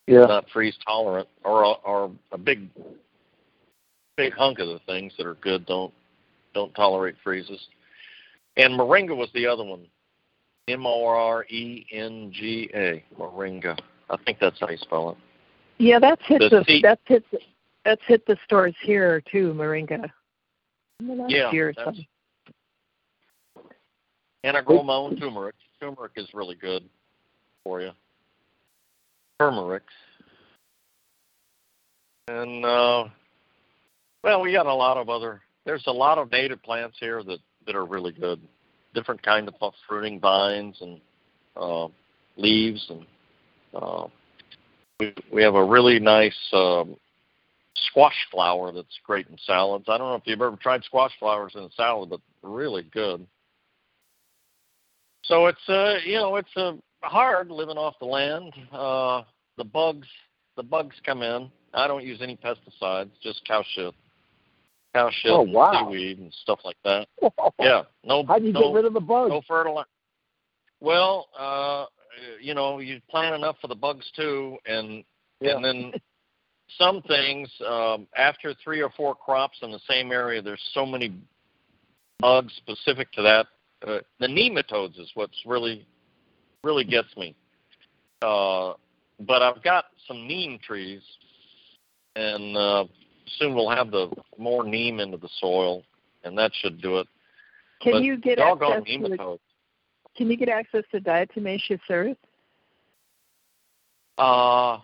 yeah. not freeze tolerant, or or a big big hunk of the things that are good don't don't tolerate freezes. And moringa was the other one. M O R E N G A, moringa. I think that's how you spell it. Yeah, that's hit The the, seed- that's hit that's hit the stores here too, moringa. In the last Yeah, year or that's- And I grow my own turmeric. Turmeric is really good for you. Turmeric. And uh well, we got a lot of other there's a lot of native plants here that that are really good. Different kind of fruiting vines and uh leaves and uh we we have a really nice um squash flower that's great in salads. I don't know if you've ever tried squash flowers in a salad, but really good. So it's uh you know it's uh, hard living off the land. Uh, the bugs the bugs come in. I don't use any pesticides, just cow shit, cow shit, Oh, and wow. seaweed and stuff like that. [laughs] Yeah, no How do you no, get rid of the bugs? no fertilizer. Well, uh, you know you plant enough for the bugs too, and Yeah. and then [laughs] some things um, after three or four crops in the same area, there's so many bugs specific to that. Uh, the nematodes is what's really really gets me. Uh, but I've got some neem trees, and uh, soon we'll have the more neem into the soil, and that should do it. Can But you get access to nematodes. Can you get access to diatomaceous earth? Uh,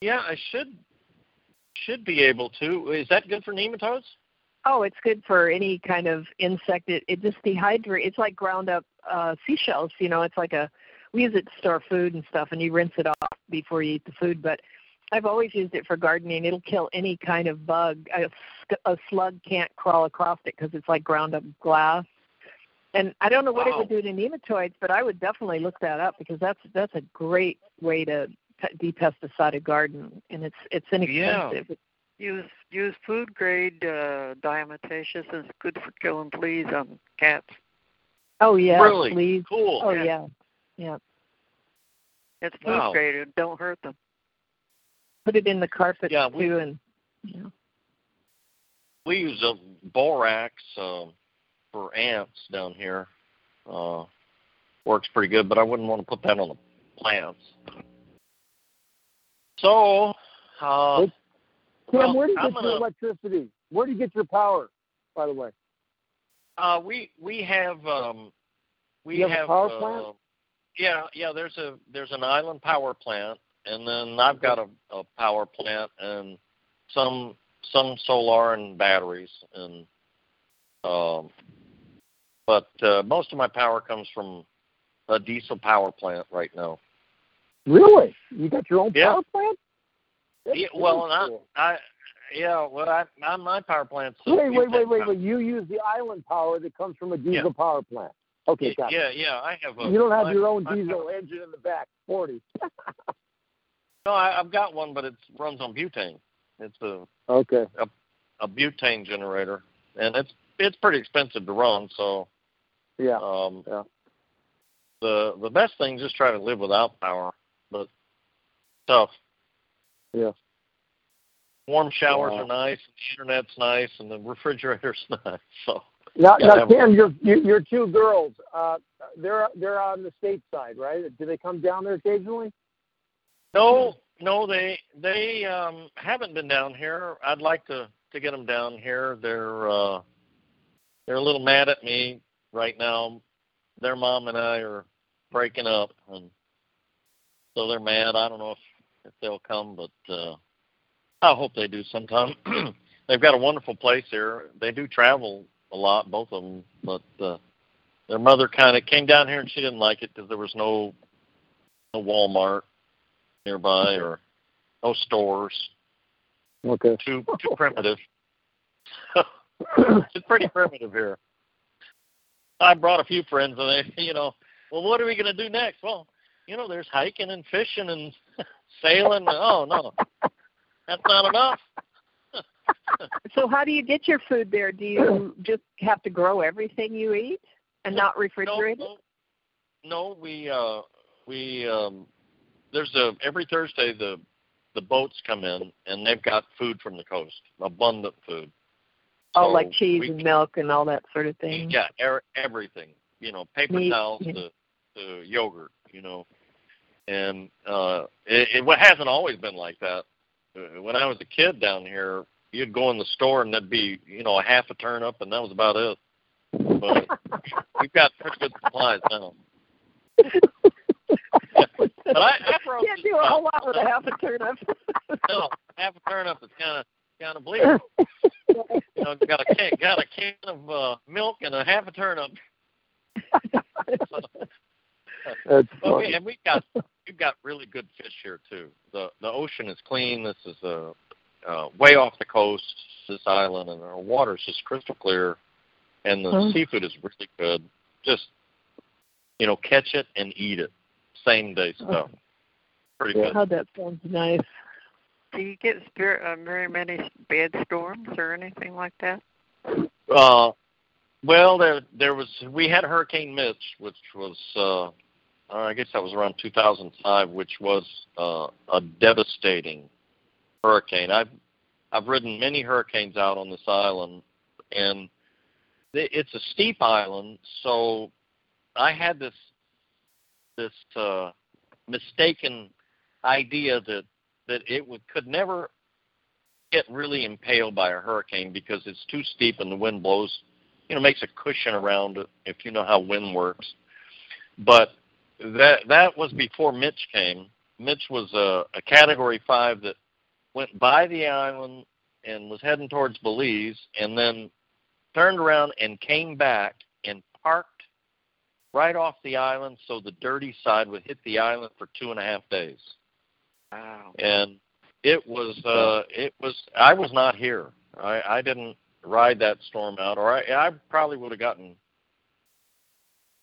yeah, I should should be able to. Is that good for nematodes? Oh, it's good for any kind of insect. It, it just dehydrates. It's like ground up uh, seashells. You know, it's like a. We use it to store food and stuff, and you rinse it off before you eat the food. But I've always used it for gardening. It'll kill any kind of bug. A, a slug can't crawl across it because it's like ground up glass. And I don't know what it would do to nematoids, but I would definitely look that up because that's that's a great way to depesticide a garden, and it's it's inexpensive. Yeah. Use use food grade uh, diatomaceous. It's good for killing fleas on cats. Oh yeah, Really? fleas. Cool. Oh Yeah. yeah, yeah. It's food Wow. grade. It don't hurt them. Put it in the carpet Yeah, we- too, and yeah. We use a borax um, for ants down here. Uh, works pretty good, but I wouldn't want to put that on the plants. So, uh, Tim, well, where do you I'm get your gonna- electricity? Where do you get your power? By the way, Uh, we we have um, we You have a have power uh, plant? Yeah, yeah. There's a there's an island power plant, and then I've got a, a power plant and some some solar and batteries, and um, but uh, most of my power comes from a diesel power plant right now. really? You got your own Yeah. power plant? That's Yeah, well, and I. I yeah, well, I, I my power plant's Wait, wait, wait, wait, power- wait. You use the island power that comes from a diesel power plant. Okay, got it. Yeah, yeah. I have a. You don't have your own diesel engine in the back, forty. [laughs] No, I, I've got one, but it runs on butane. It's a okay. a a butane generator, and it's it's pretty expensive to run. So Yeah. um, Yeah. the the best thing is just try to live without power, but tough. Yeah. Warm showers Wow. are nice, the internet's nice, and the refrigerator's [laughs] nice. So Now, Yeah, now, Tim, your your your two girls, uh, they're they're on the state side, right? Do they come down there occasionally? No, no, they they um, haven't been down here. I'd like to to get them down here. They're uh, they're a little mad at me right now. Their mom and I are breaking up, and so they're mad. I don't know if if they'll come, but uh, I hope they do sometime. [clears throat] They've got a wonderful place here. They do travel a lot, both of them, but uh, their mother kind of came down here and she didn't like it because there was no no Walmart nearby or no stores. Okay. Too too primitive. [laughs] it's pretty primitive here. I brought a few friends, and they, you know, well, what are we going to do next? Well, you know, there's hiking and fishing and [laughs] sailing. Oh no, that's not enough. [laughs] So how do you get your food there? Do you just have to grow everything you eat and not refrigerate no, it? No, we uh we um there's a every Thursday the the boats come in and they've got food from the coast, abundant food. Oh, So like cheese we- and milk and all that sort of thing. Yeah, er, everything. You know, paper Meat, towels to to yogurt. You know, and uh, it, it hasn't always been like that. Uh, When I was a kid down here, you'd go in the store and there'd be you know a half a turnip, and that was about it. But [laughs] we've got pretty good supplies now. [laughs] But I, [laughs] I broke Can't do a whole lot with a half a turnip. [laughs] no, half a turnip is kind of kind of bleak. [laughs] You know, got a can, got a can of uh, milk and a half a turnip. That's But we, funny. and we've got we've got really good fish here too. The the ocean is clean. This is uh, uh, way off the coast, this island, and our water is just crystal clear, and the Hmm. seafood is really good. Just you know, catch it and eat it, same day stuff. Pretty good. Oh, that sounds nice. Do you get spirit, uh, very many bad storms or anything like that? Uh, well, there there was we had Hurricane Mitch, which was uh, I guess that was around 2005, which was uh, a devastating hurricane. I've I've ridden many hurricanes out on this island, and it- it's a steep island, so I had this this uh, mistaken idea that that it would could never get really impaled by a hurricane because it's too steep and the wind blows, you know, makes a cushion around it if you know how wind works. But that that was before Mitch came. Mitch was a, a Category Five that went by the island and was heading towards Belize, and then turned around and came back and parked right off the island, so the dirty side would hit the island for two and a half days. Wow. And it was uh it was I was not here. I I didn't ride that storm out or I I probably would have gotten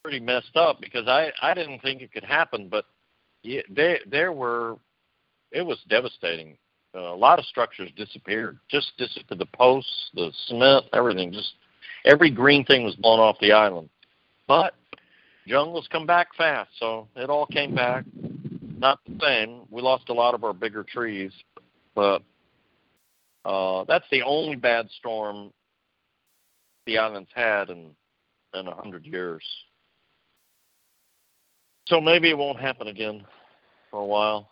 pretty messed up because I I didn't think it could happen but yeah, there there were it was devastating. Uh, a lot of structures disappeared. Just disappeared. The posts, the cement, everything. Just every green thing was blown off the island. But jungles come back fast, so it all came back. Not the same. We lost a lot of our bigger trees, but uh, that's the only bad storm the island's had in in a hundred years. So maybe it won't happen again for a while.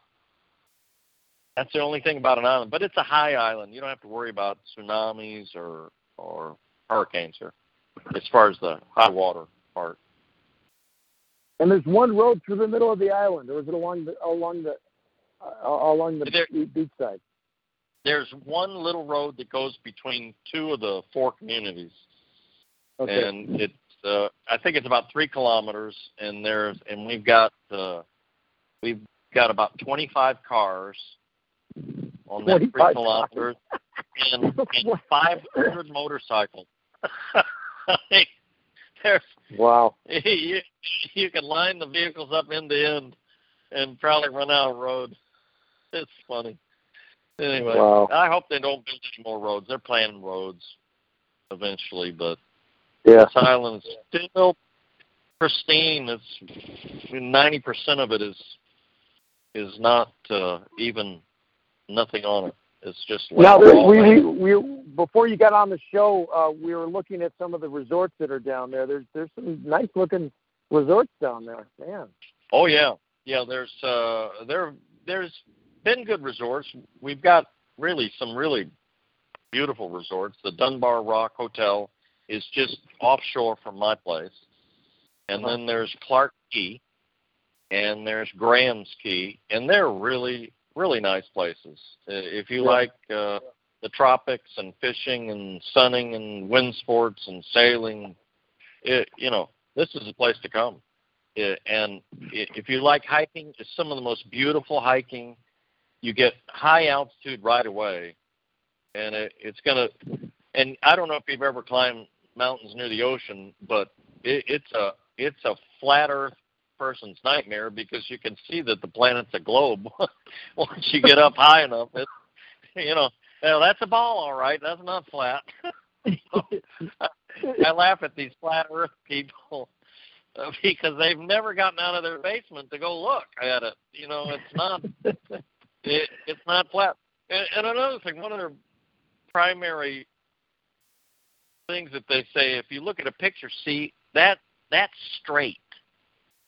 That's the only thing about an island, but it's a high island. You don't have to worry about tsunamis or or hurricanes here, as far as the high water part. And there's one road through the middle of the island, or is it along the along the uh, along the There- beach side? There's one little road that goes between two of the four communities, Okay. and it's uh, I think it's about three kilometers, and there's and we've got uh, we've got about 25 cars on that three kilometers, and, and [laughs] 500 motorcycles. [laughs] there's Wow. [laughs] you you can line the vehicles up end to end and probably run out of road. It's funny. Anyway, Wow. I hope they don't build any more roads. They're planning roads eventually, but Yeah. this island's still pristine. It's ninety percent of it is is not uh, even nothing on it. It's just Now, there, all we, we we before you got on the show, uh, we were looking at some of the resorts that are down there. There's there's some nice looking resorts down there, man. Oh yeah, yeah. There's uh, there there's been good resorts. We've got really some really beautiful resorts. The Dunbar Rock Hotel is just offshore from my place, and Uh-huh. then there's Clark Cay, and there's Graham's Cay, and they're really really nice places. Uh, If you Yeah. like uh, the tropics and fishing and sunning and wind sports and sailing, it, you know this is a place to come. Uh, and if you like hiking, it's some of the most beautiful hiking. You get high altitude right away, and it, it's gonna. And I don't know if you've ever climbed mountains near the ocean, but it, it's a it's a flat Earth person's nightmare because you can see that the planet's a globe [laughs] once you get up high enough. It, you know, well, that's a ball, all right. That's not flat. [laughs] I laugh at these flat Earth people uh, because they've never gotten out of their basement to go look at it. You know, it's not [laughs] it, it's not flat. And, and another thing, one of their primary things that they say, if you look at a picture, see that that's straight.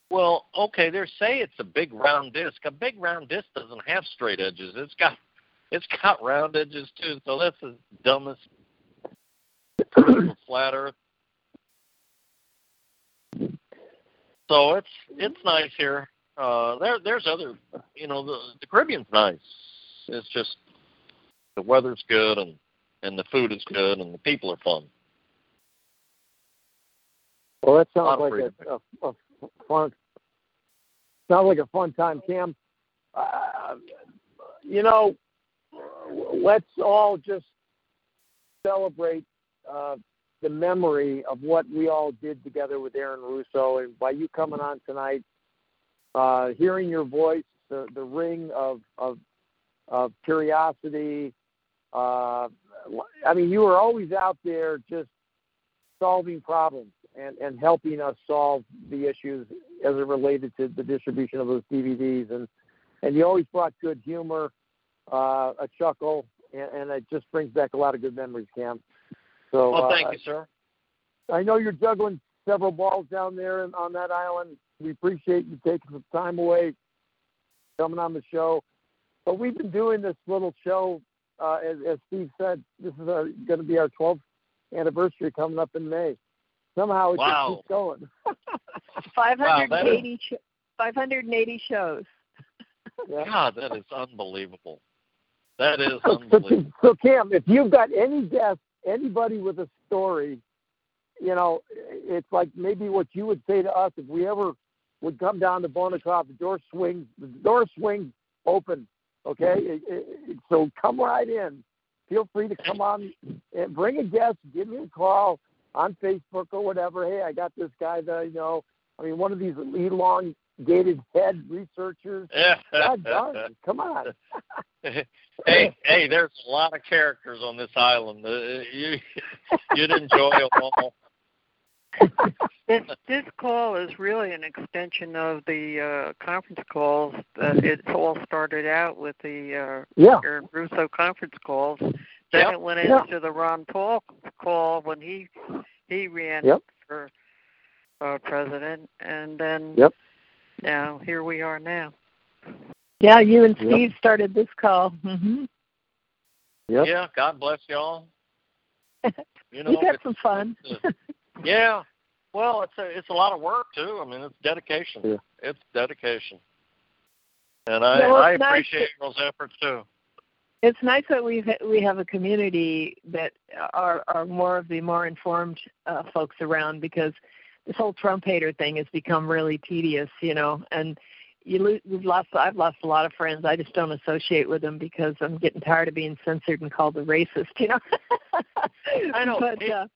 Well, okay, they say it's a big round disc. A big round disc doesn't have straight edges. It's got it's got round edges too. So that's the dumbest [coughs] flat Earth. So it's it's nice here. Uh, there there's other you know the the Caribbean's nice. It's just the weather's good and and the food is good and the people are fun. Well, that sounds like a, a, a fun. Sounds like a fun time, Cam. Uh, you know, let's all just celebrate uh, the memory of what we all did together with Aaron Russo, and by you coming on tonight, uh, hearing your voice, the the ring of of, of curiosity. Uh, I mean, you were always out there just solving problems and, and helping us solve the issues as it related to the distribution of those DVDs. And, and you always brought good humor, uh, a chuckle, and, and it just brings back a lot of good memories, Cam. So Well, uh, thank you, sir. I know you're juggling several balls down there and on that island. We appreciate you taking some time away, coming on the show. But we've been doing this little show uh, as, as Steve said, this is going to be our 12th anniversary coming up in May. Somehow it Wow. just keeps going. [laughs] 580, sh- 580 shows. [laughs] Yeah. God, that is unbelievable. That is So, so, unbelievable. so Cam, if you've got any guest, anybody with a story, you know, it's like maybe what you would say to us if we ever would come down to Bonacca, the door swings, the door swings open. Okay, mm-hmm. It- it- it- so come right in. Feel free to come on and bring a guest. Give me a call on Facebook or whatever. Hey, I got this guy that I know. I mean, one of these elongated head researchers. God darn it! Come on. [laughs] [laughs] hey, hey, there's a lot of characters on this island. Uh, you, you'd enjoy them all. [laughs] This this call is really an extension of the uh, conference calls. That it all started out with the uh, Yeah. Aaron Russo conference calls. Then Yep. it went Yeah. into the Ron Paul call when he he ran Yep. for uh, president, and then Yep. now here we are now. Yeah, you and Yep. Steve started this call. hmm Yep. Yeah, God bless y'all. [laughs] You know, you got it's- some fun. it's, uh, yeah. Well, it's a it's a lot of work too. I mean, it's dedication. Yeah. It's dedication. And I Yeah, well, I it's nice appreciate those efforts too. It's nice that we we have a community that are are more of the more informed uh, folks around because this whole Trump hater thing has become really tedious, you know, and you lose, we've lost I've lost a lot of friends. I just don't associate with them because I'm getting tired of being censored and called a racist, you know. [laughs] I know. But It- uh,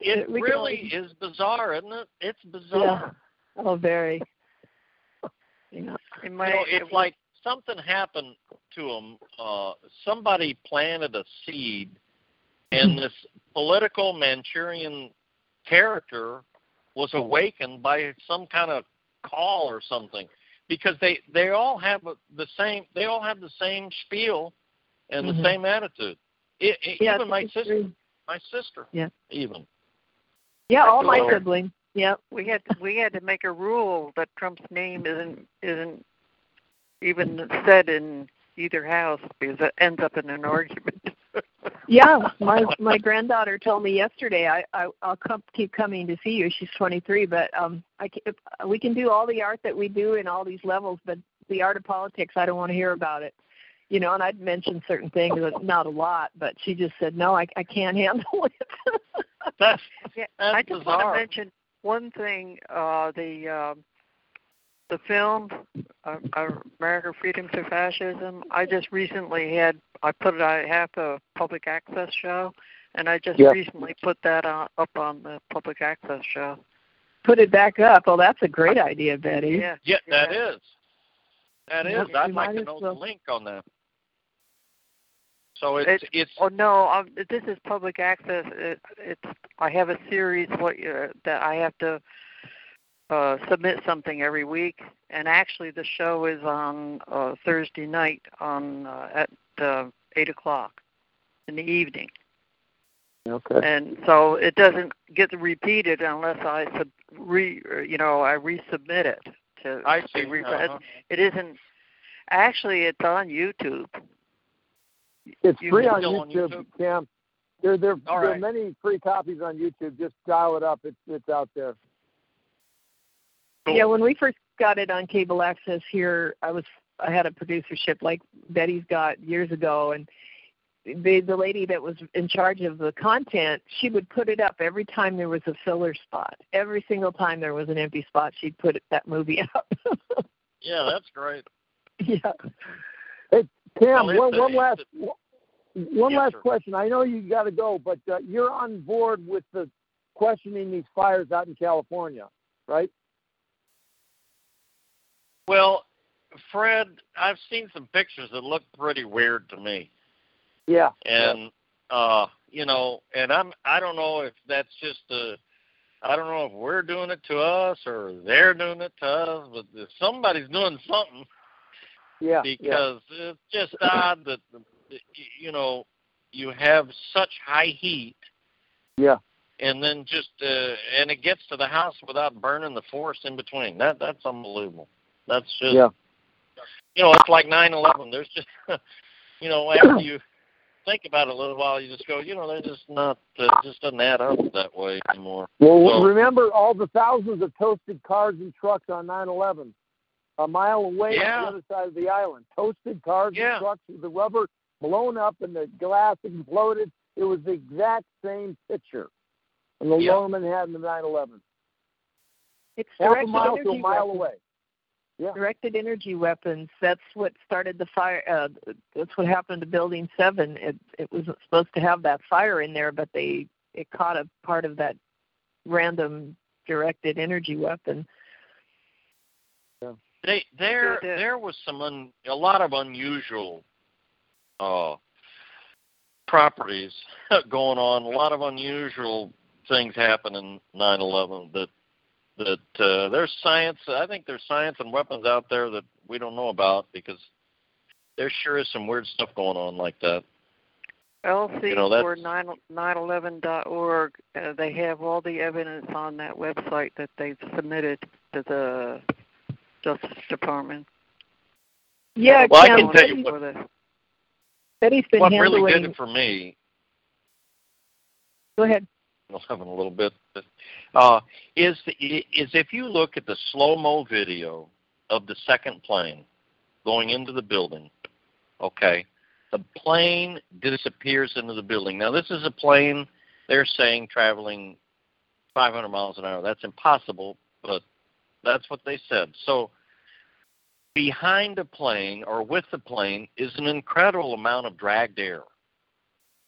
It really always- is bizarre, isn't it? It's bizarre. yeah, bizarre. oh very. [laughs] You know, It You might, know, it's like something happened to them. Uh, somebody planted a seed, and this political Manchurian character was awakened by some kind of call or something, because they they all have the same they all have the same spiel and Mhm. the same attitude. It, it, yeah, even my sister, true. my sister, Yeah. even. Yeah, all my siblings. Yeah. we had to, we had to make a rule that Trump's name isn't isn't even said in either house because it ends up in an argument. [laughs] Yeah, my my granddaughter told me yesterday. I, I I'll come, keep coming to see you. She's 23, but um, I ca- if, we can do all the art that we do in all these levels, but the art of politics, I don't want to hear about it. You know, and I'd mentioned certain things, but not a lot. But she just said, no, I I can't [laughs] handle it. That's Yeah, That's I just want bizarre. to mention one thing. Uh, the um, the film uh, uh, America Freedom to Fascism. I just recently had I put it. I have a public access show, and I just Yep. recently put that on, up on the public access show. Put it back up. Oh, that's a great idea, Betty. Yeah, Yeah, that is. That Yeah, is. I'd we like might to know well. the link on that. So it's It- it's Oh no, um, this is public access. It, it's I have a series what uh, that I have to uh, submit something every week, and actually the show is on uh, Thursday night on uh, at uh, eight o'clock in the evening, Okay. and so it doesn't get repeated unless I sub, re you know I resubmit it to. I be see. re- Uh-huh. It isn't. Actually, it's on YouTube. It's You free on still on YouTube, YouTube? Cam. There, there, All there are many free copies on YouTube. Just dial it up. It's it's out there. Cool. Yeah, when we first got it on cable access here, I was I had a producership like Betty's got years ago, and the the lady that was in charge of the content, she would put it up every time there was a filler spot. Every single time there was an empty spot, she'd put it, that movie [laughs] up. yeah, that's great. yeah. Hey, Cam, Well, it's one, one last one Yes, last sir. question. I know you got to go, but uh, you're on board with the questioning these fires out in California, right? Well, Fred, I've seen some pictures that look pretty weird to me, Yeah. and uh, you know, and I'm I don't know if that's just a I don't know if we're doing it to us or they're doing it to us, but if somebody's doing something. Yeah. yeah. because it's just odd that you know you have such high heat Yeah. and then just uh, and it gets to the house without burning the forest in between. That that's unbelievable. That's just Yeah. you know it's like nine eleven. There's just [laughs] you know after you think about it a little while, you just go, you know, they're just not, uh, it just doesn't add up that way anymore. Well, So- remember all the thousands of toasted cars and trucks on 9/11, a mile away Yeah. on the other side of the island. Toasted cars Yeah. and trucks with the rubber blown up and the glass exploded. It was the exact same picture. And the Yeah. Lohrmann had in the 9/11. Half a mile to a mile away. Yeah. Directed energy weapons. That's what started the fire. Uh, that's what happened to Building Seven. It it wasn't supposed to have that fire in there, but they it caught a part of that random directed energy weapon. They there Yeah, the- there was some un, a lot of unusual uh properties [laughs] going on, a lot of unusual things happen in 9/11 that that uh, there's science. I think there's science and weapons out there that we don't know about because there sure is some weird stuff going on like that. LC You know, that's- or 9, 911.org, uh, they have all the evidence on that website that they've submitted to the Justice Department. Yeah, Well, I can tell you Betty- what- For the, Betty's been What handling. really did it for me Go ahead. having a little bit, but, uh, is is if you look at the slow mo video of the second plane going into the building, okay, the plane disappears into the building. Now this is a plane they're saying traveling 500 miles an hour. That's impossible, but that's what they said. So behind a plane or with the plane is an incredible amount of dragged air.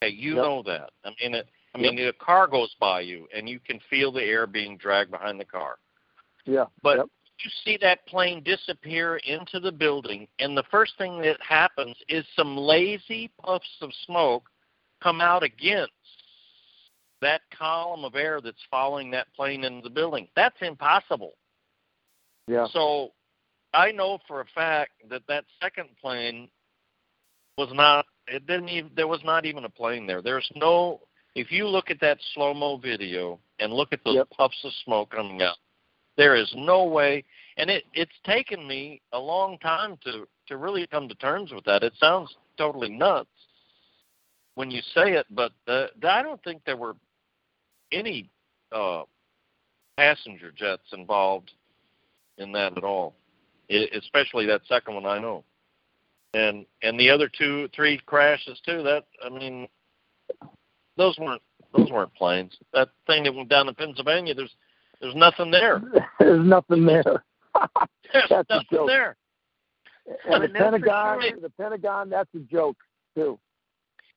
Okay, you Yep. know that. I mean, it, I mean, a car goes by you, and you can feel the air being dragged behind the car. Yeah. But Yep. you see that plane disappear into the building, and the first thing that happens is some lazy puffs of smoke come out against that column of air that's following that plane into the building. That's impossible. Yeah. So I know for a fact that that second plane was not. It didn't even. There was not even a plane there. There's no. If you look at that slow mo video and look at those Yep. puffs of smoke coming out, there is no way. And it it's taken me a long time to to really come to terms with that. It sounds totally nuts when you say it, but uh, I don't think there were any uh, passenger jets involved in that at all. I especially that second one I know. And and the other two three crashes too. That I mean, those weren't those weren't planes. That thing that went down in Pennsylvania, there's there's nothing there. [laughs] There's nothing there. [laughs] There's That's a nothing joke. there. And the They know for Pentagon, sure- the Pentagon, that's a joke too.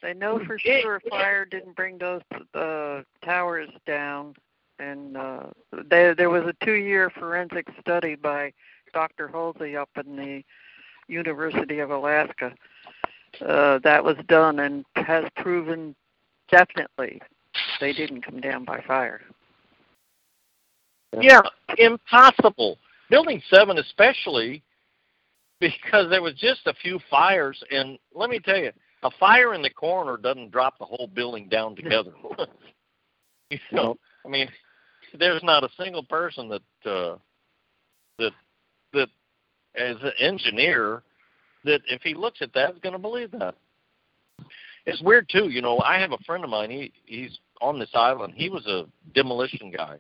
they know for sure yeah. fire didn't bring those uh, towers down. And uh, there, there was a two-year forensic study by Dr. Hulsey up in the University of Alaska uh, that was done and has proven definitely they didn't come down by fire. Yeah, impossible. Building seven, especially because there was just a few fires, and let me tell you, a fire in the corner doesn't drop the whole building down [laughs] together. [laughs] you know, I mean, there's not a single person that uh, that that as an engineer that if he looks at that is going to believe that. It's weird too. You know, I have a friend of mine. He he's on this island. He was a demolition guy.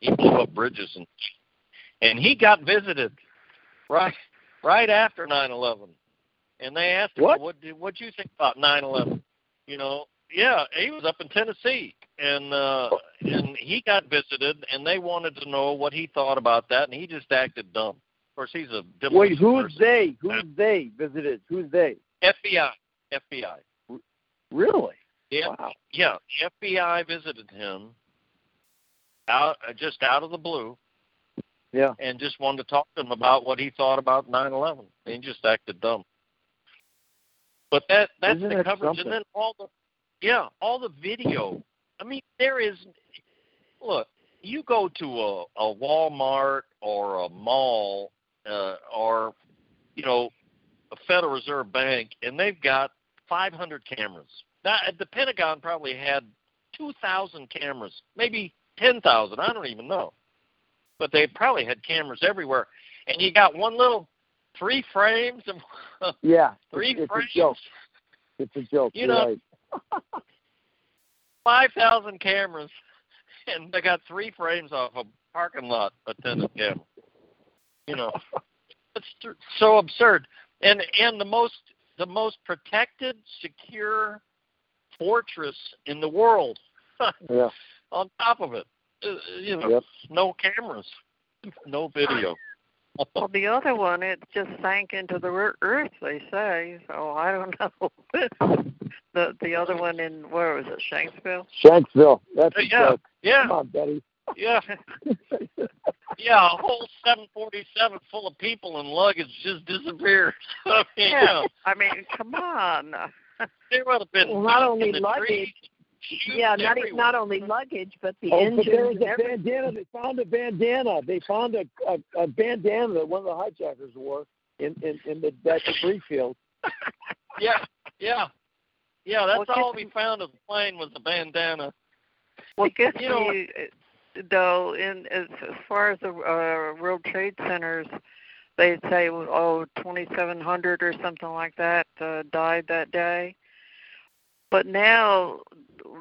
He blew up bridges and and he got visited right right after 9/11. And they asked him, What? "What did what you think about 9/11?" You know, yeah, he was up in Tennessee, and uh, and he got visited, and they wanted to know what he thought about that, and he just acted dumb. Of course, he's a demolition Wait, who's person. they? Who's they visited? Who's they? FBI, FBI. Really? Yeah, Wow. yeah. The FBI visited him out uh, just out of the blue, Yeah. and just wanted to talk to him about what he thought about 9/11. And he just acted dumb. But that that's Isn't the that coverage, something? and then all the yeah, all the video. I mean, there is. Look, you go to a, a Walmart or a mall uh, or you know a Federal Reserve Bank, and they've got 500 cameras. Now, the Pentagon probably had 2,000 cameras, maybe 10,000. I don't even know. But they probably had cameras everywhere. And you got one little three frames of [laughs] Yeah. three it's, it's frames. a joke. It's a joke. You know, right. [laughs] five thousand cameras, [laughs] and they got three frames off a parking lot attendant camera. You know, it's so absurd. And and the most the most protected, secure fortress in the world. [laughs] yeah. On top of it, uh, you know, Yep. no cameras, no video. Well, the other one, it just sank into the ear- earth. They say. So I don't [laughs] know. the the other one in where was it? Shanksville. Shanksville. That's a Yeah, yeah, Come on, Betty. yeah, [laughs] yeah. A whole 747 full of people and luggage just disappeared. [laughs] I mean, Yeah. I mean, come on. [laughs] There would have been Well, not only luggage. trees, Yeah, not everywhere. not only luggage, but the oh, engines. but there was a everything. bandana. They found a bandana. They found a, a, a bandana that one of the hijackers wore in in, in the that debris field. [laughs] Yeah, yeah, yeah. That's Well, all we found of the plane was a bandana. Well, guess You know- you, uh, though, in as, as far as the uh, World Trade Centers, they'd say oh 2,700 or something like that uh, died that day. But now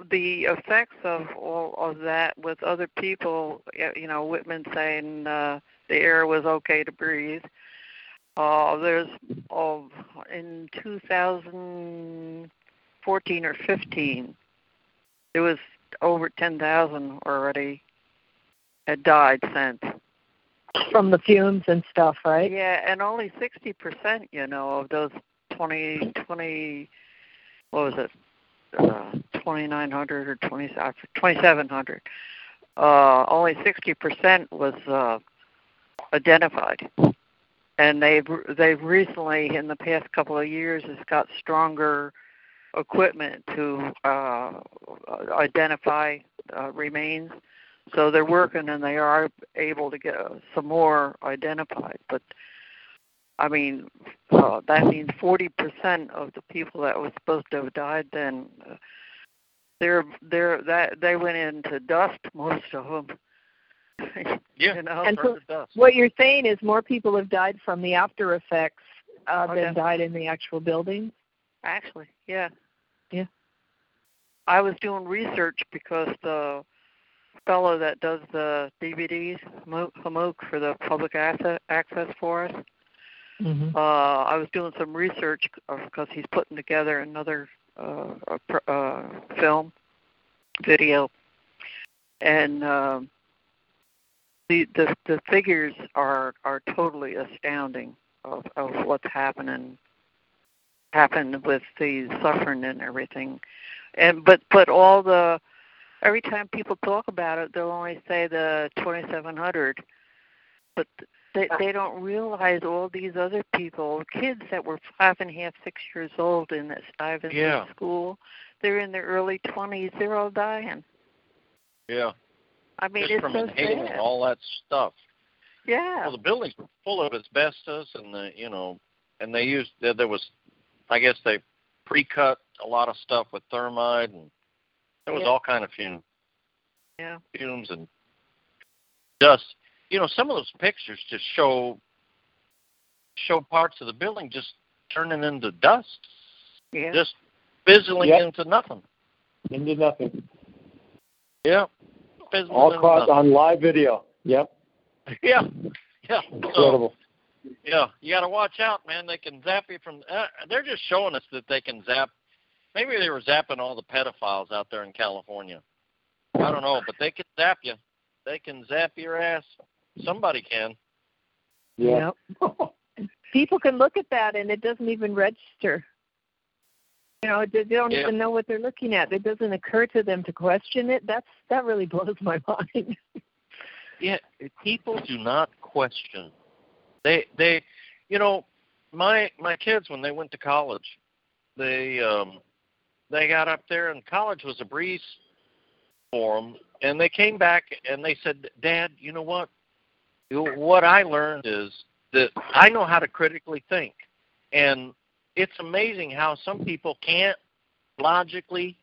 the effects of all of that with other people, you know, Whitman saying uh, the air was okay to breathe. Uh, there's oh, in 2014 or 15, there was over 10,000 already had died since. from the fumes and stuff, right? Yeah, and only 60%, you know, of those 20, 20 what was it, uh, 2,900 or 20, uh, 2,700, uh, only 60% was uh, identified. And they've they've recently, in the past couple of years, has got stronger equipment to uh, identify uh, remains. So they're working and they are able to get uh, some more identified. But I mean, uh, that means 40% of the people that were supposed to have died then, uh, they're they're that they went into dust. Most of them. [laughs] Yeah, you know, And so- dust. What you're saying is more people have died from the after effects uh, Oh, than yeah. died in the actual building. Actually, yeah. Yeah. I was doing research because the fellow that does the DVDs, Hamook for the public asset access for us, Mm-hmm. uh, I was doing some research because he's putting together another uh, a pr- uh, film, video, and um, the the the figures are are totally astounding of of what's happening happened with the suffering and everything, and but but all the every time people talk about it, they'll only say the 2700, but they they don't realize all these other people, kids that were five and a half, six years old in that Stuyvesant Yeah. school, they're in their early 20s, they're all dying. Yeah, I mean, just it's from so inhaling sad. all that stuff. Yeah. Well, the buildings were full of asbestos, and the you know, and they used there was, I guess they pre-cut a lot of stuff with thermite, and there was Yeah. all kind of fumes, yeah. fumes and dust. You know, some of those pictures just show show parts of the building just turning into dust, Yeah. just fizzling Yep. into nothing. Into nothing. Yeah, fizzling All caught on live video. Yep. [laughs] Yeah, yeah. So, Incredible. Yeah, you got to watch out, man. They can zap you from. Uh, they're just showing us that they can zap. Maybe they were zapping all the pedophiles out there in California. I don't know, but they can zap you. They can zap your ass. Somebody can. Yeah. Yep. [laughs] People can look at that and it doesn't even register. You know, they they don't Yeah. even know what they're looking at. It doesn't occur to them to question it. That's that really [laughs] blows my mind. Yeah, people do not question. They they, you know, my my kids when they went to college, they um they got up there and college was a breeze for them, and they came back and they said, "Dad, you know what? What I learned is that I know how to critically think, and it's amazing how some people can't logically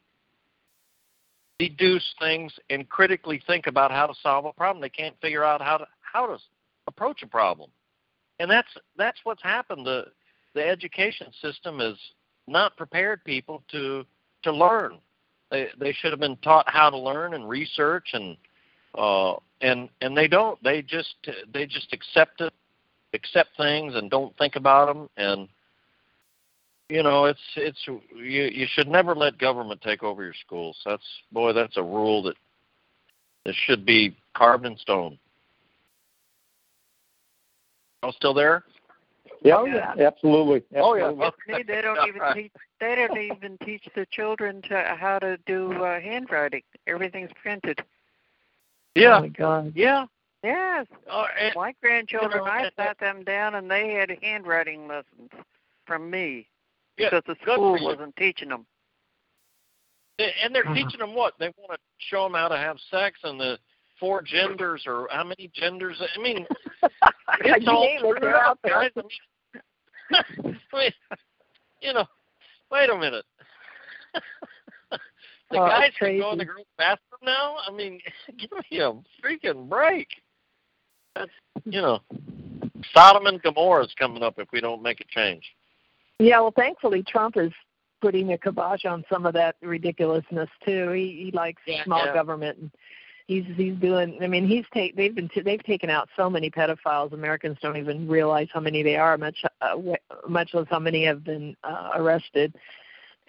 deduce things and critically think about how to solve a problem. They can't figure out how to how to approach a problem, and that's that's what's happened. The the education system has not prepared people to to learn. They they should have been taught how to learn and research and uh and and they don't. They just they just accept it, accept things and don't think about them and you know it's it's you you should never let government take over your schools. That's boy that's a rule that that should be carved in stone. All still there? Yeah, oh, yeah. absolutely. absolutely. Oh yeah. [laughs] They don't even teach. They don't even teach the children to how to do uh, handwriting. Everything's printed. Yeah. Oh my God. Yeah. Yes. Uh, and, My grandchildren, you know, I sat them down and they had handwriting lessons from me yeah, because the school wasn't teaching them. And they're Uh-huh. teaching them what? They want to show them how to have sex and the four genders or how many genders. I mean, [laughs] it's all name it, screwed they're up, out there. guys. I mean, [laughs] I mean, you know, wait a minute. [laughs] the Oh, guys can go in the girls' bathroom now. I mean, [laughs] give me a freaking break. That's you know, Sodom and Gomorrah is coming up if we don't make a change. Yeah, well, thankfully Trump is putting a kibosh on some of that ridiculousness too. He, he likes Yeah, small yeah. government, and he's he's doing. I mean, he's take they've been t- they've taken out so many pedophiles. Americans don't even realize how many they are. Much uh, much less how many have been uh, arrested,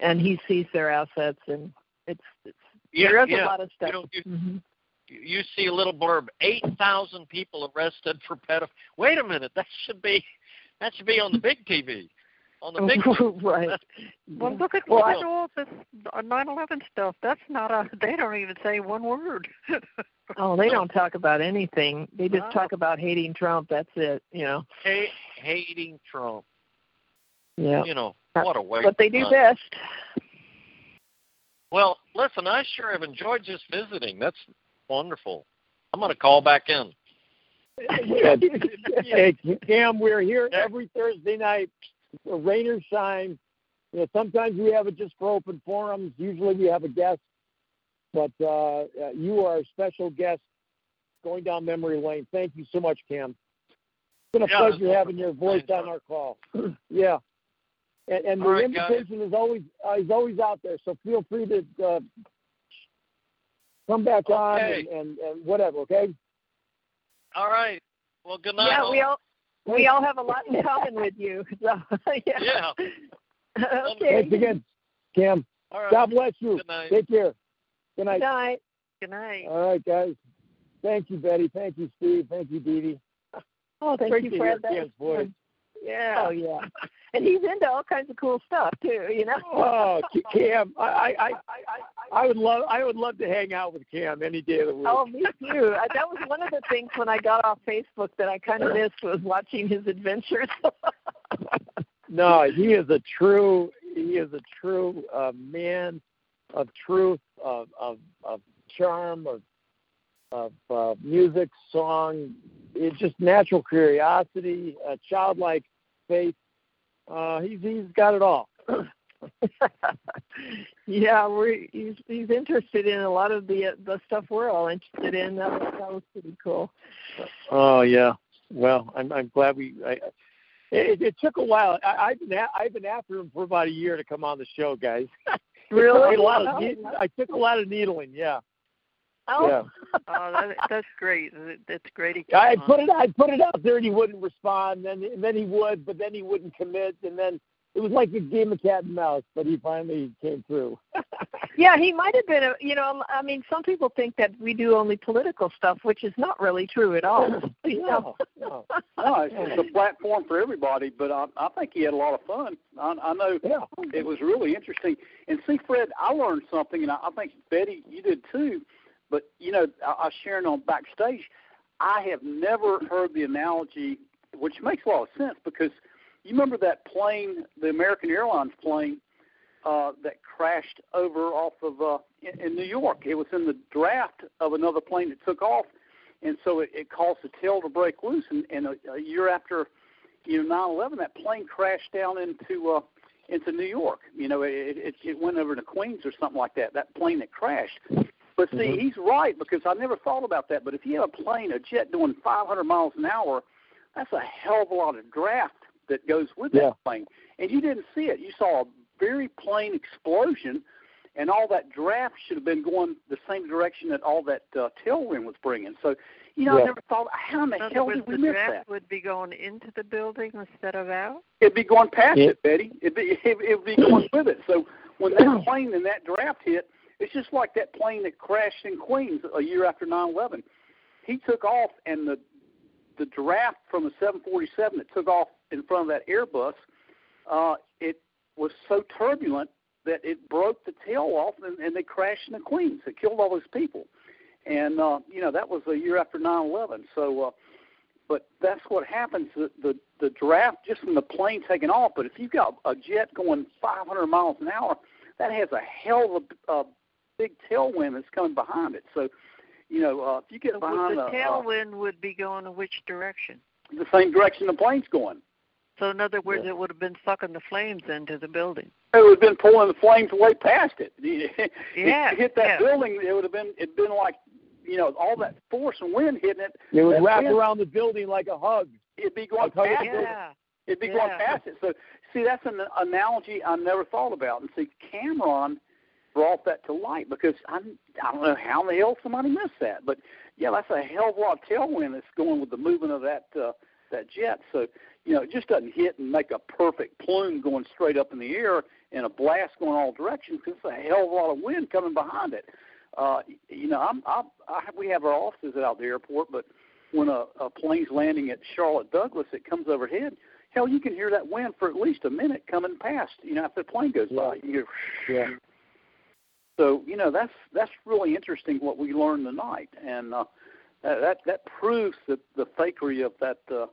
and he seized their assets, and it's, it's Yeah, there is yeah. a lot of stuff. You know, you, Mhm. you see a little blurb: eight thousand people arrested for pedophilia. Wait a minute, that should be that should be on the big TV, on the big. [laughs] right. [laughs] Well, look at Well, look I- at all this uh, 9/11 stuff. That's not a. [laughs] They don't even say one word. Oh, they don't talk about anything. They just Wow. talk about hating Trump. That's it. You know. Ha- hating Trump. Yeah. You know what a waste. But they do time. best. Well, listen, I sure have enjoyed just visiting. That's wonderful. I'm going to call back in. hey, Cam, we're here every Thursday night, rain or shine. You know, sometimes we have it just for open forums. Usually we have a guest, but uh, uh, you are a special guest going down memory lane. Thank you so much, Cam. It's been a Yeah, pleasure having your voice on our call. [clears throat] yeah, and, and the All right, guys. invitation is always uh, is always out there. So feel free to uh, come back on and, and, and whatever. Okay. All right. Well, good night. Yeah, we all we all have a lot in common with you. [laughs] So yeah. Yeah. [laughs] okay. Thanks again, Cam. All right. God bless you. Good night. Take care. Good night. Good night. Good night. All right, guys. Thank you, Betty. Thank you, Steve. Thank you, Dee Dee. Oh, thank Great you, to Fred. hear That voice. Yeah. Oh yeah. [laughs] And he's into all kinds of cool stuff too. You know. [laughs] Oh, Cam, I, I, I, I would love, I would love to hang out with Cam any day of the week. Oh, me too. Uh, That was one of the things when I got off Facebook that I kind of [laughs] missed was watching his adventures. [laughs] No, he is a true, he is a true uh, man of truth, of, of, of charm, of, of uh, music, song. It's just natural curiosity, uh, childlike faith. Uh, he's he's got it all. [clears throat] yeah, we're he's he's interested in a lot of the the stuff we're all interested in. That was, that was pretty cool. Oh yeah. Well, I'm I'm glad we. I, it, it took a while. I, I've been a, I've been after him for about a year to come on the show, guys. [laughs] Really? a lot of I took a lot of needling. Yeah. Oh, Yeah. [laughs] oh, that, that's great. That's great. he I put it I put it out there and he wouldn't respond. Then and then he would, but then he wouldn't commit. And then it was like a game of cat and mouse. But he finally came through. [laughs] yeah, he might have been a. You know, I mean, some people think that we do only political stuff, which is not really true at all. [laughs] You know? no, No, it's, it's a platform for everybody, but I, I think he had a lot of fun. I, I know Yeah. it was really interesting. And see, Fred, I learned something, and I, I think Betty, you did too. But you know, I, I was sharing on backstage. I have never heard the analogy, which makes a lot of sense because you remember that plane, the American Airlines plane, uh, that crashed over off of uh, in, in New York. It was in the draft of another plane that took off, and so it, it caused the tail to break loose. And, and a, a year after, you know, 9/11, that plane crashed down into uh, into New York. You know, it, it it went over to Queens or something like that. That plane that crashed. But see, Mhm. he's right because I never thought about that. But if you have a plane, a jet doing 500 miles an hour, that's a hell of a lot of draft that goes with Yeah. that plane. And you didn't see it. You saw a very plain explosion, and all that draft should have been going the same direction that all that uh, tailwind was bringing. So, you know, Yeah. I never thought, how in the In hell words, did we the miss draft that? would be going into the building instead of out. It'd be going past Yeah. it, Betty. It'd be [laughs] it'd be going with it. So when that [clears throat] plane and that draft hit, it's just like that plane that crashed in Queens a year after 9/11. He took off, and the the draft from the 747 that took off in front of that Airbus, uh, it was so turbulent that it broke the tail off, and, and they crashed into Queens. It killed all those people, and uh, you know that was a year after 9/11. So. Uh, but that's what happens. The, the the draft just from the plane taking off. But if you've got a jet going 500 miles an hour, that has a hell of a, a big tailwind that's coming behind it. So, you know, uh, if you get So behind the a, uh, tailwind would be going in which direction? the same direction the plane's going, So in other words, it would have been sucking the flames into the building. it would have been pulling the flames way past it. [laughs] Yeah, if you hit that yeah. building, it would have been it'd been like, you know, all that force and wind hitting it. It would wrap wind- around the building like a hug. It'd be going Like past you- it. It'd be going past it. So, see, that's an analogy I never thought about. And see, Kamron brought that to light because I, I don't know how in the hell somebody missed that. But yeah, that's a hell of a lot of tailwind that's going with the movement of that uh, that jet. So, you know, it just doesn't hit and make a perfect plume going straight up in the air and a blast going all directions because it's a hell of a lot of wind coming behind it. Uh, you know, I'm, I'm, I, we have our offices out at the airport, but when a, a plane's landing at Charlotte Douglas, it comes overhead. Hell, you can hear that wind for at least a minute coming past. You know, after the plane goes by, you hear. Yeah. So you know that's that's really interesting what we learned tonight, and uh, that that that proves the the fakery of that uh,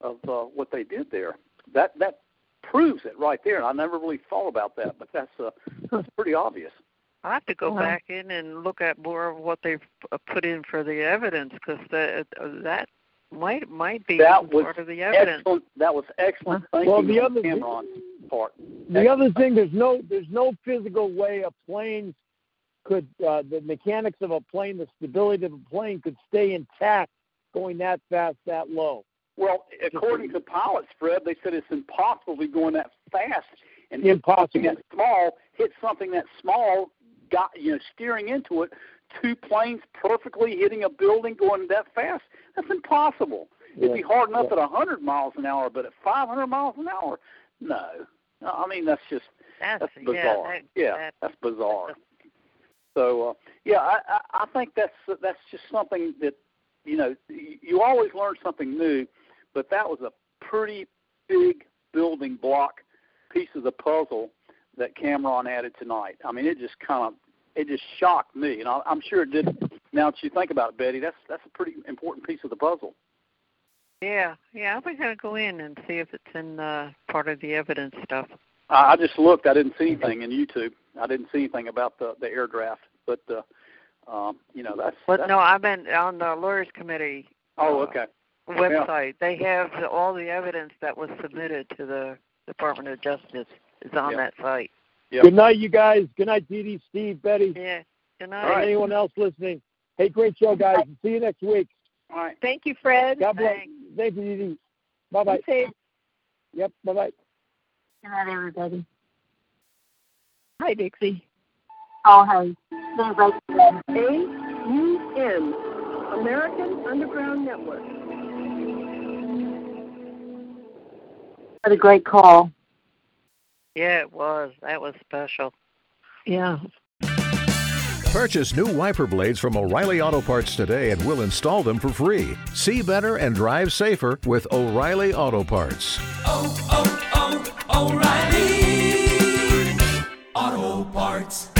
of uh, what they did there. That that proves it right there. And I never really thought about that, but that's uh, that's pretty obvious. I have to go Uh-huh. back in and look at more of what they've uh, put in for the evidence because that uh, that might might be That was part of the evidence. excellent. That was excellent thinking Well, the on other- Kamron's part. The other thing, there's no there's no physical way a plane could uh, the mechanics of a plane, the stability of a plane could stay intact going that fast, that low. Well, according to pilots, Fred, they said it's impossible to be going that fast and Impossible. hit something that small, hit something that small, got you know, steering into it. Two planes perfectly hitting a building going that fast. That's impossible. It'd be hard enough Yeah. at a 100 miles an hour, but at 500 miles an hour, no. No, I mean that's just That's, that's yeah, bizarre. that- yeah, that- that's bizarre. So uh, yeah, I, I I think that's that's just something that you know you, you always learn something new, but that was a pretty big building block piece of the puzzle that Kamron added tonight. I mean, it just kind of it just shocked me, and I, I'm sure it did. Now that you think about it, Betty, that's that's a pretty important piece of the puzzle. Yeah, yeah. I'm gonna go in and see if it's in uh, part of the evidence stuff. I, I just looked; I didn't see anything in YouTube. I didn't see anything about the the air draft, but uh, um, you know that's. But that's no, I've been on the lawyers committee oh, uh, okay. website. They have all the evidence that was submitted to the Department of Justice is on Yeah. that site. Good night, you guys. Good night, Dee Dee, Steve, Betty, Yeah. Good and night. anyone else listening. Hey, great show, guys. See you next week. All right. Thank you, Fred. God bless. Thank you, Dee Dee. Bye bye. Yep. Bye bye. Good night, everybody. Hi, Dixie. Oh, hey. Seems like AUN, American Underground Network. what a great call. Yeah, it was. That was special. Yeah. Purchase new wiper blades from O'Reilly Auto Parts today and we'll install them for free. See better and drive safer with O'Reilly Auto Parts. oh, oh, oh, O'Reilly Auto Parts.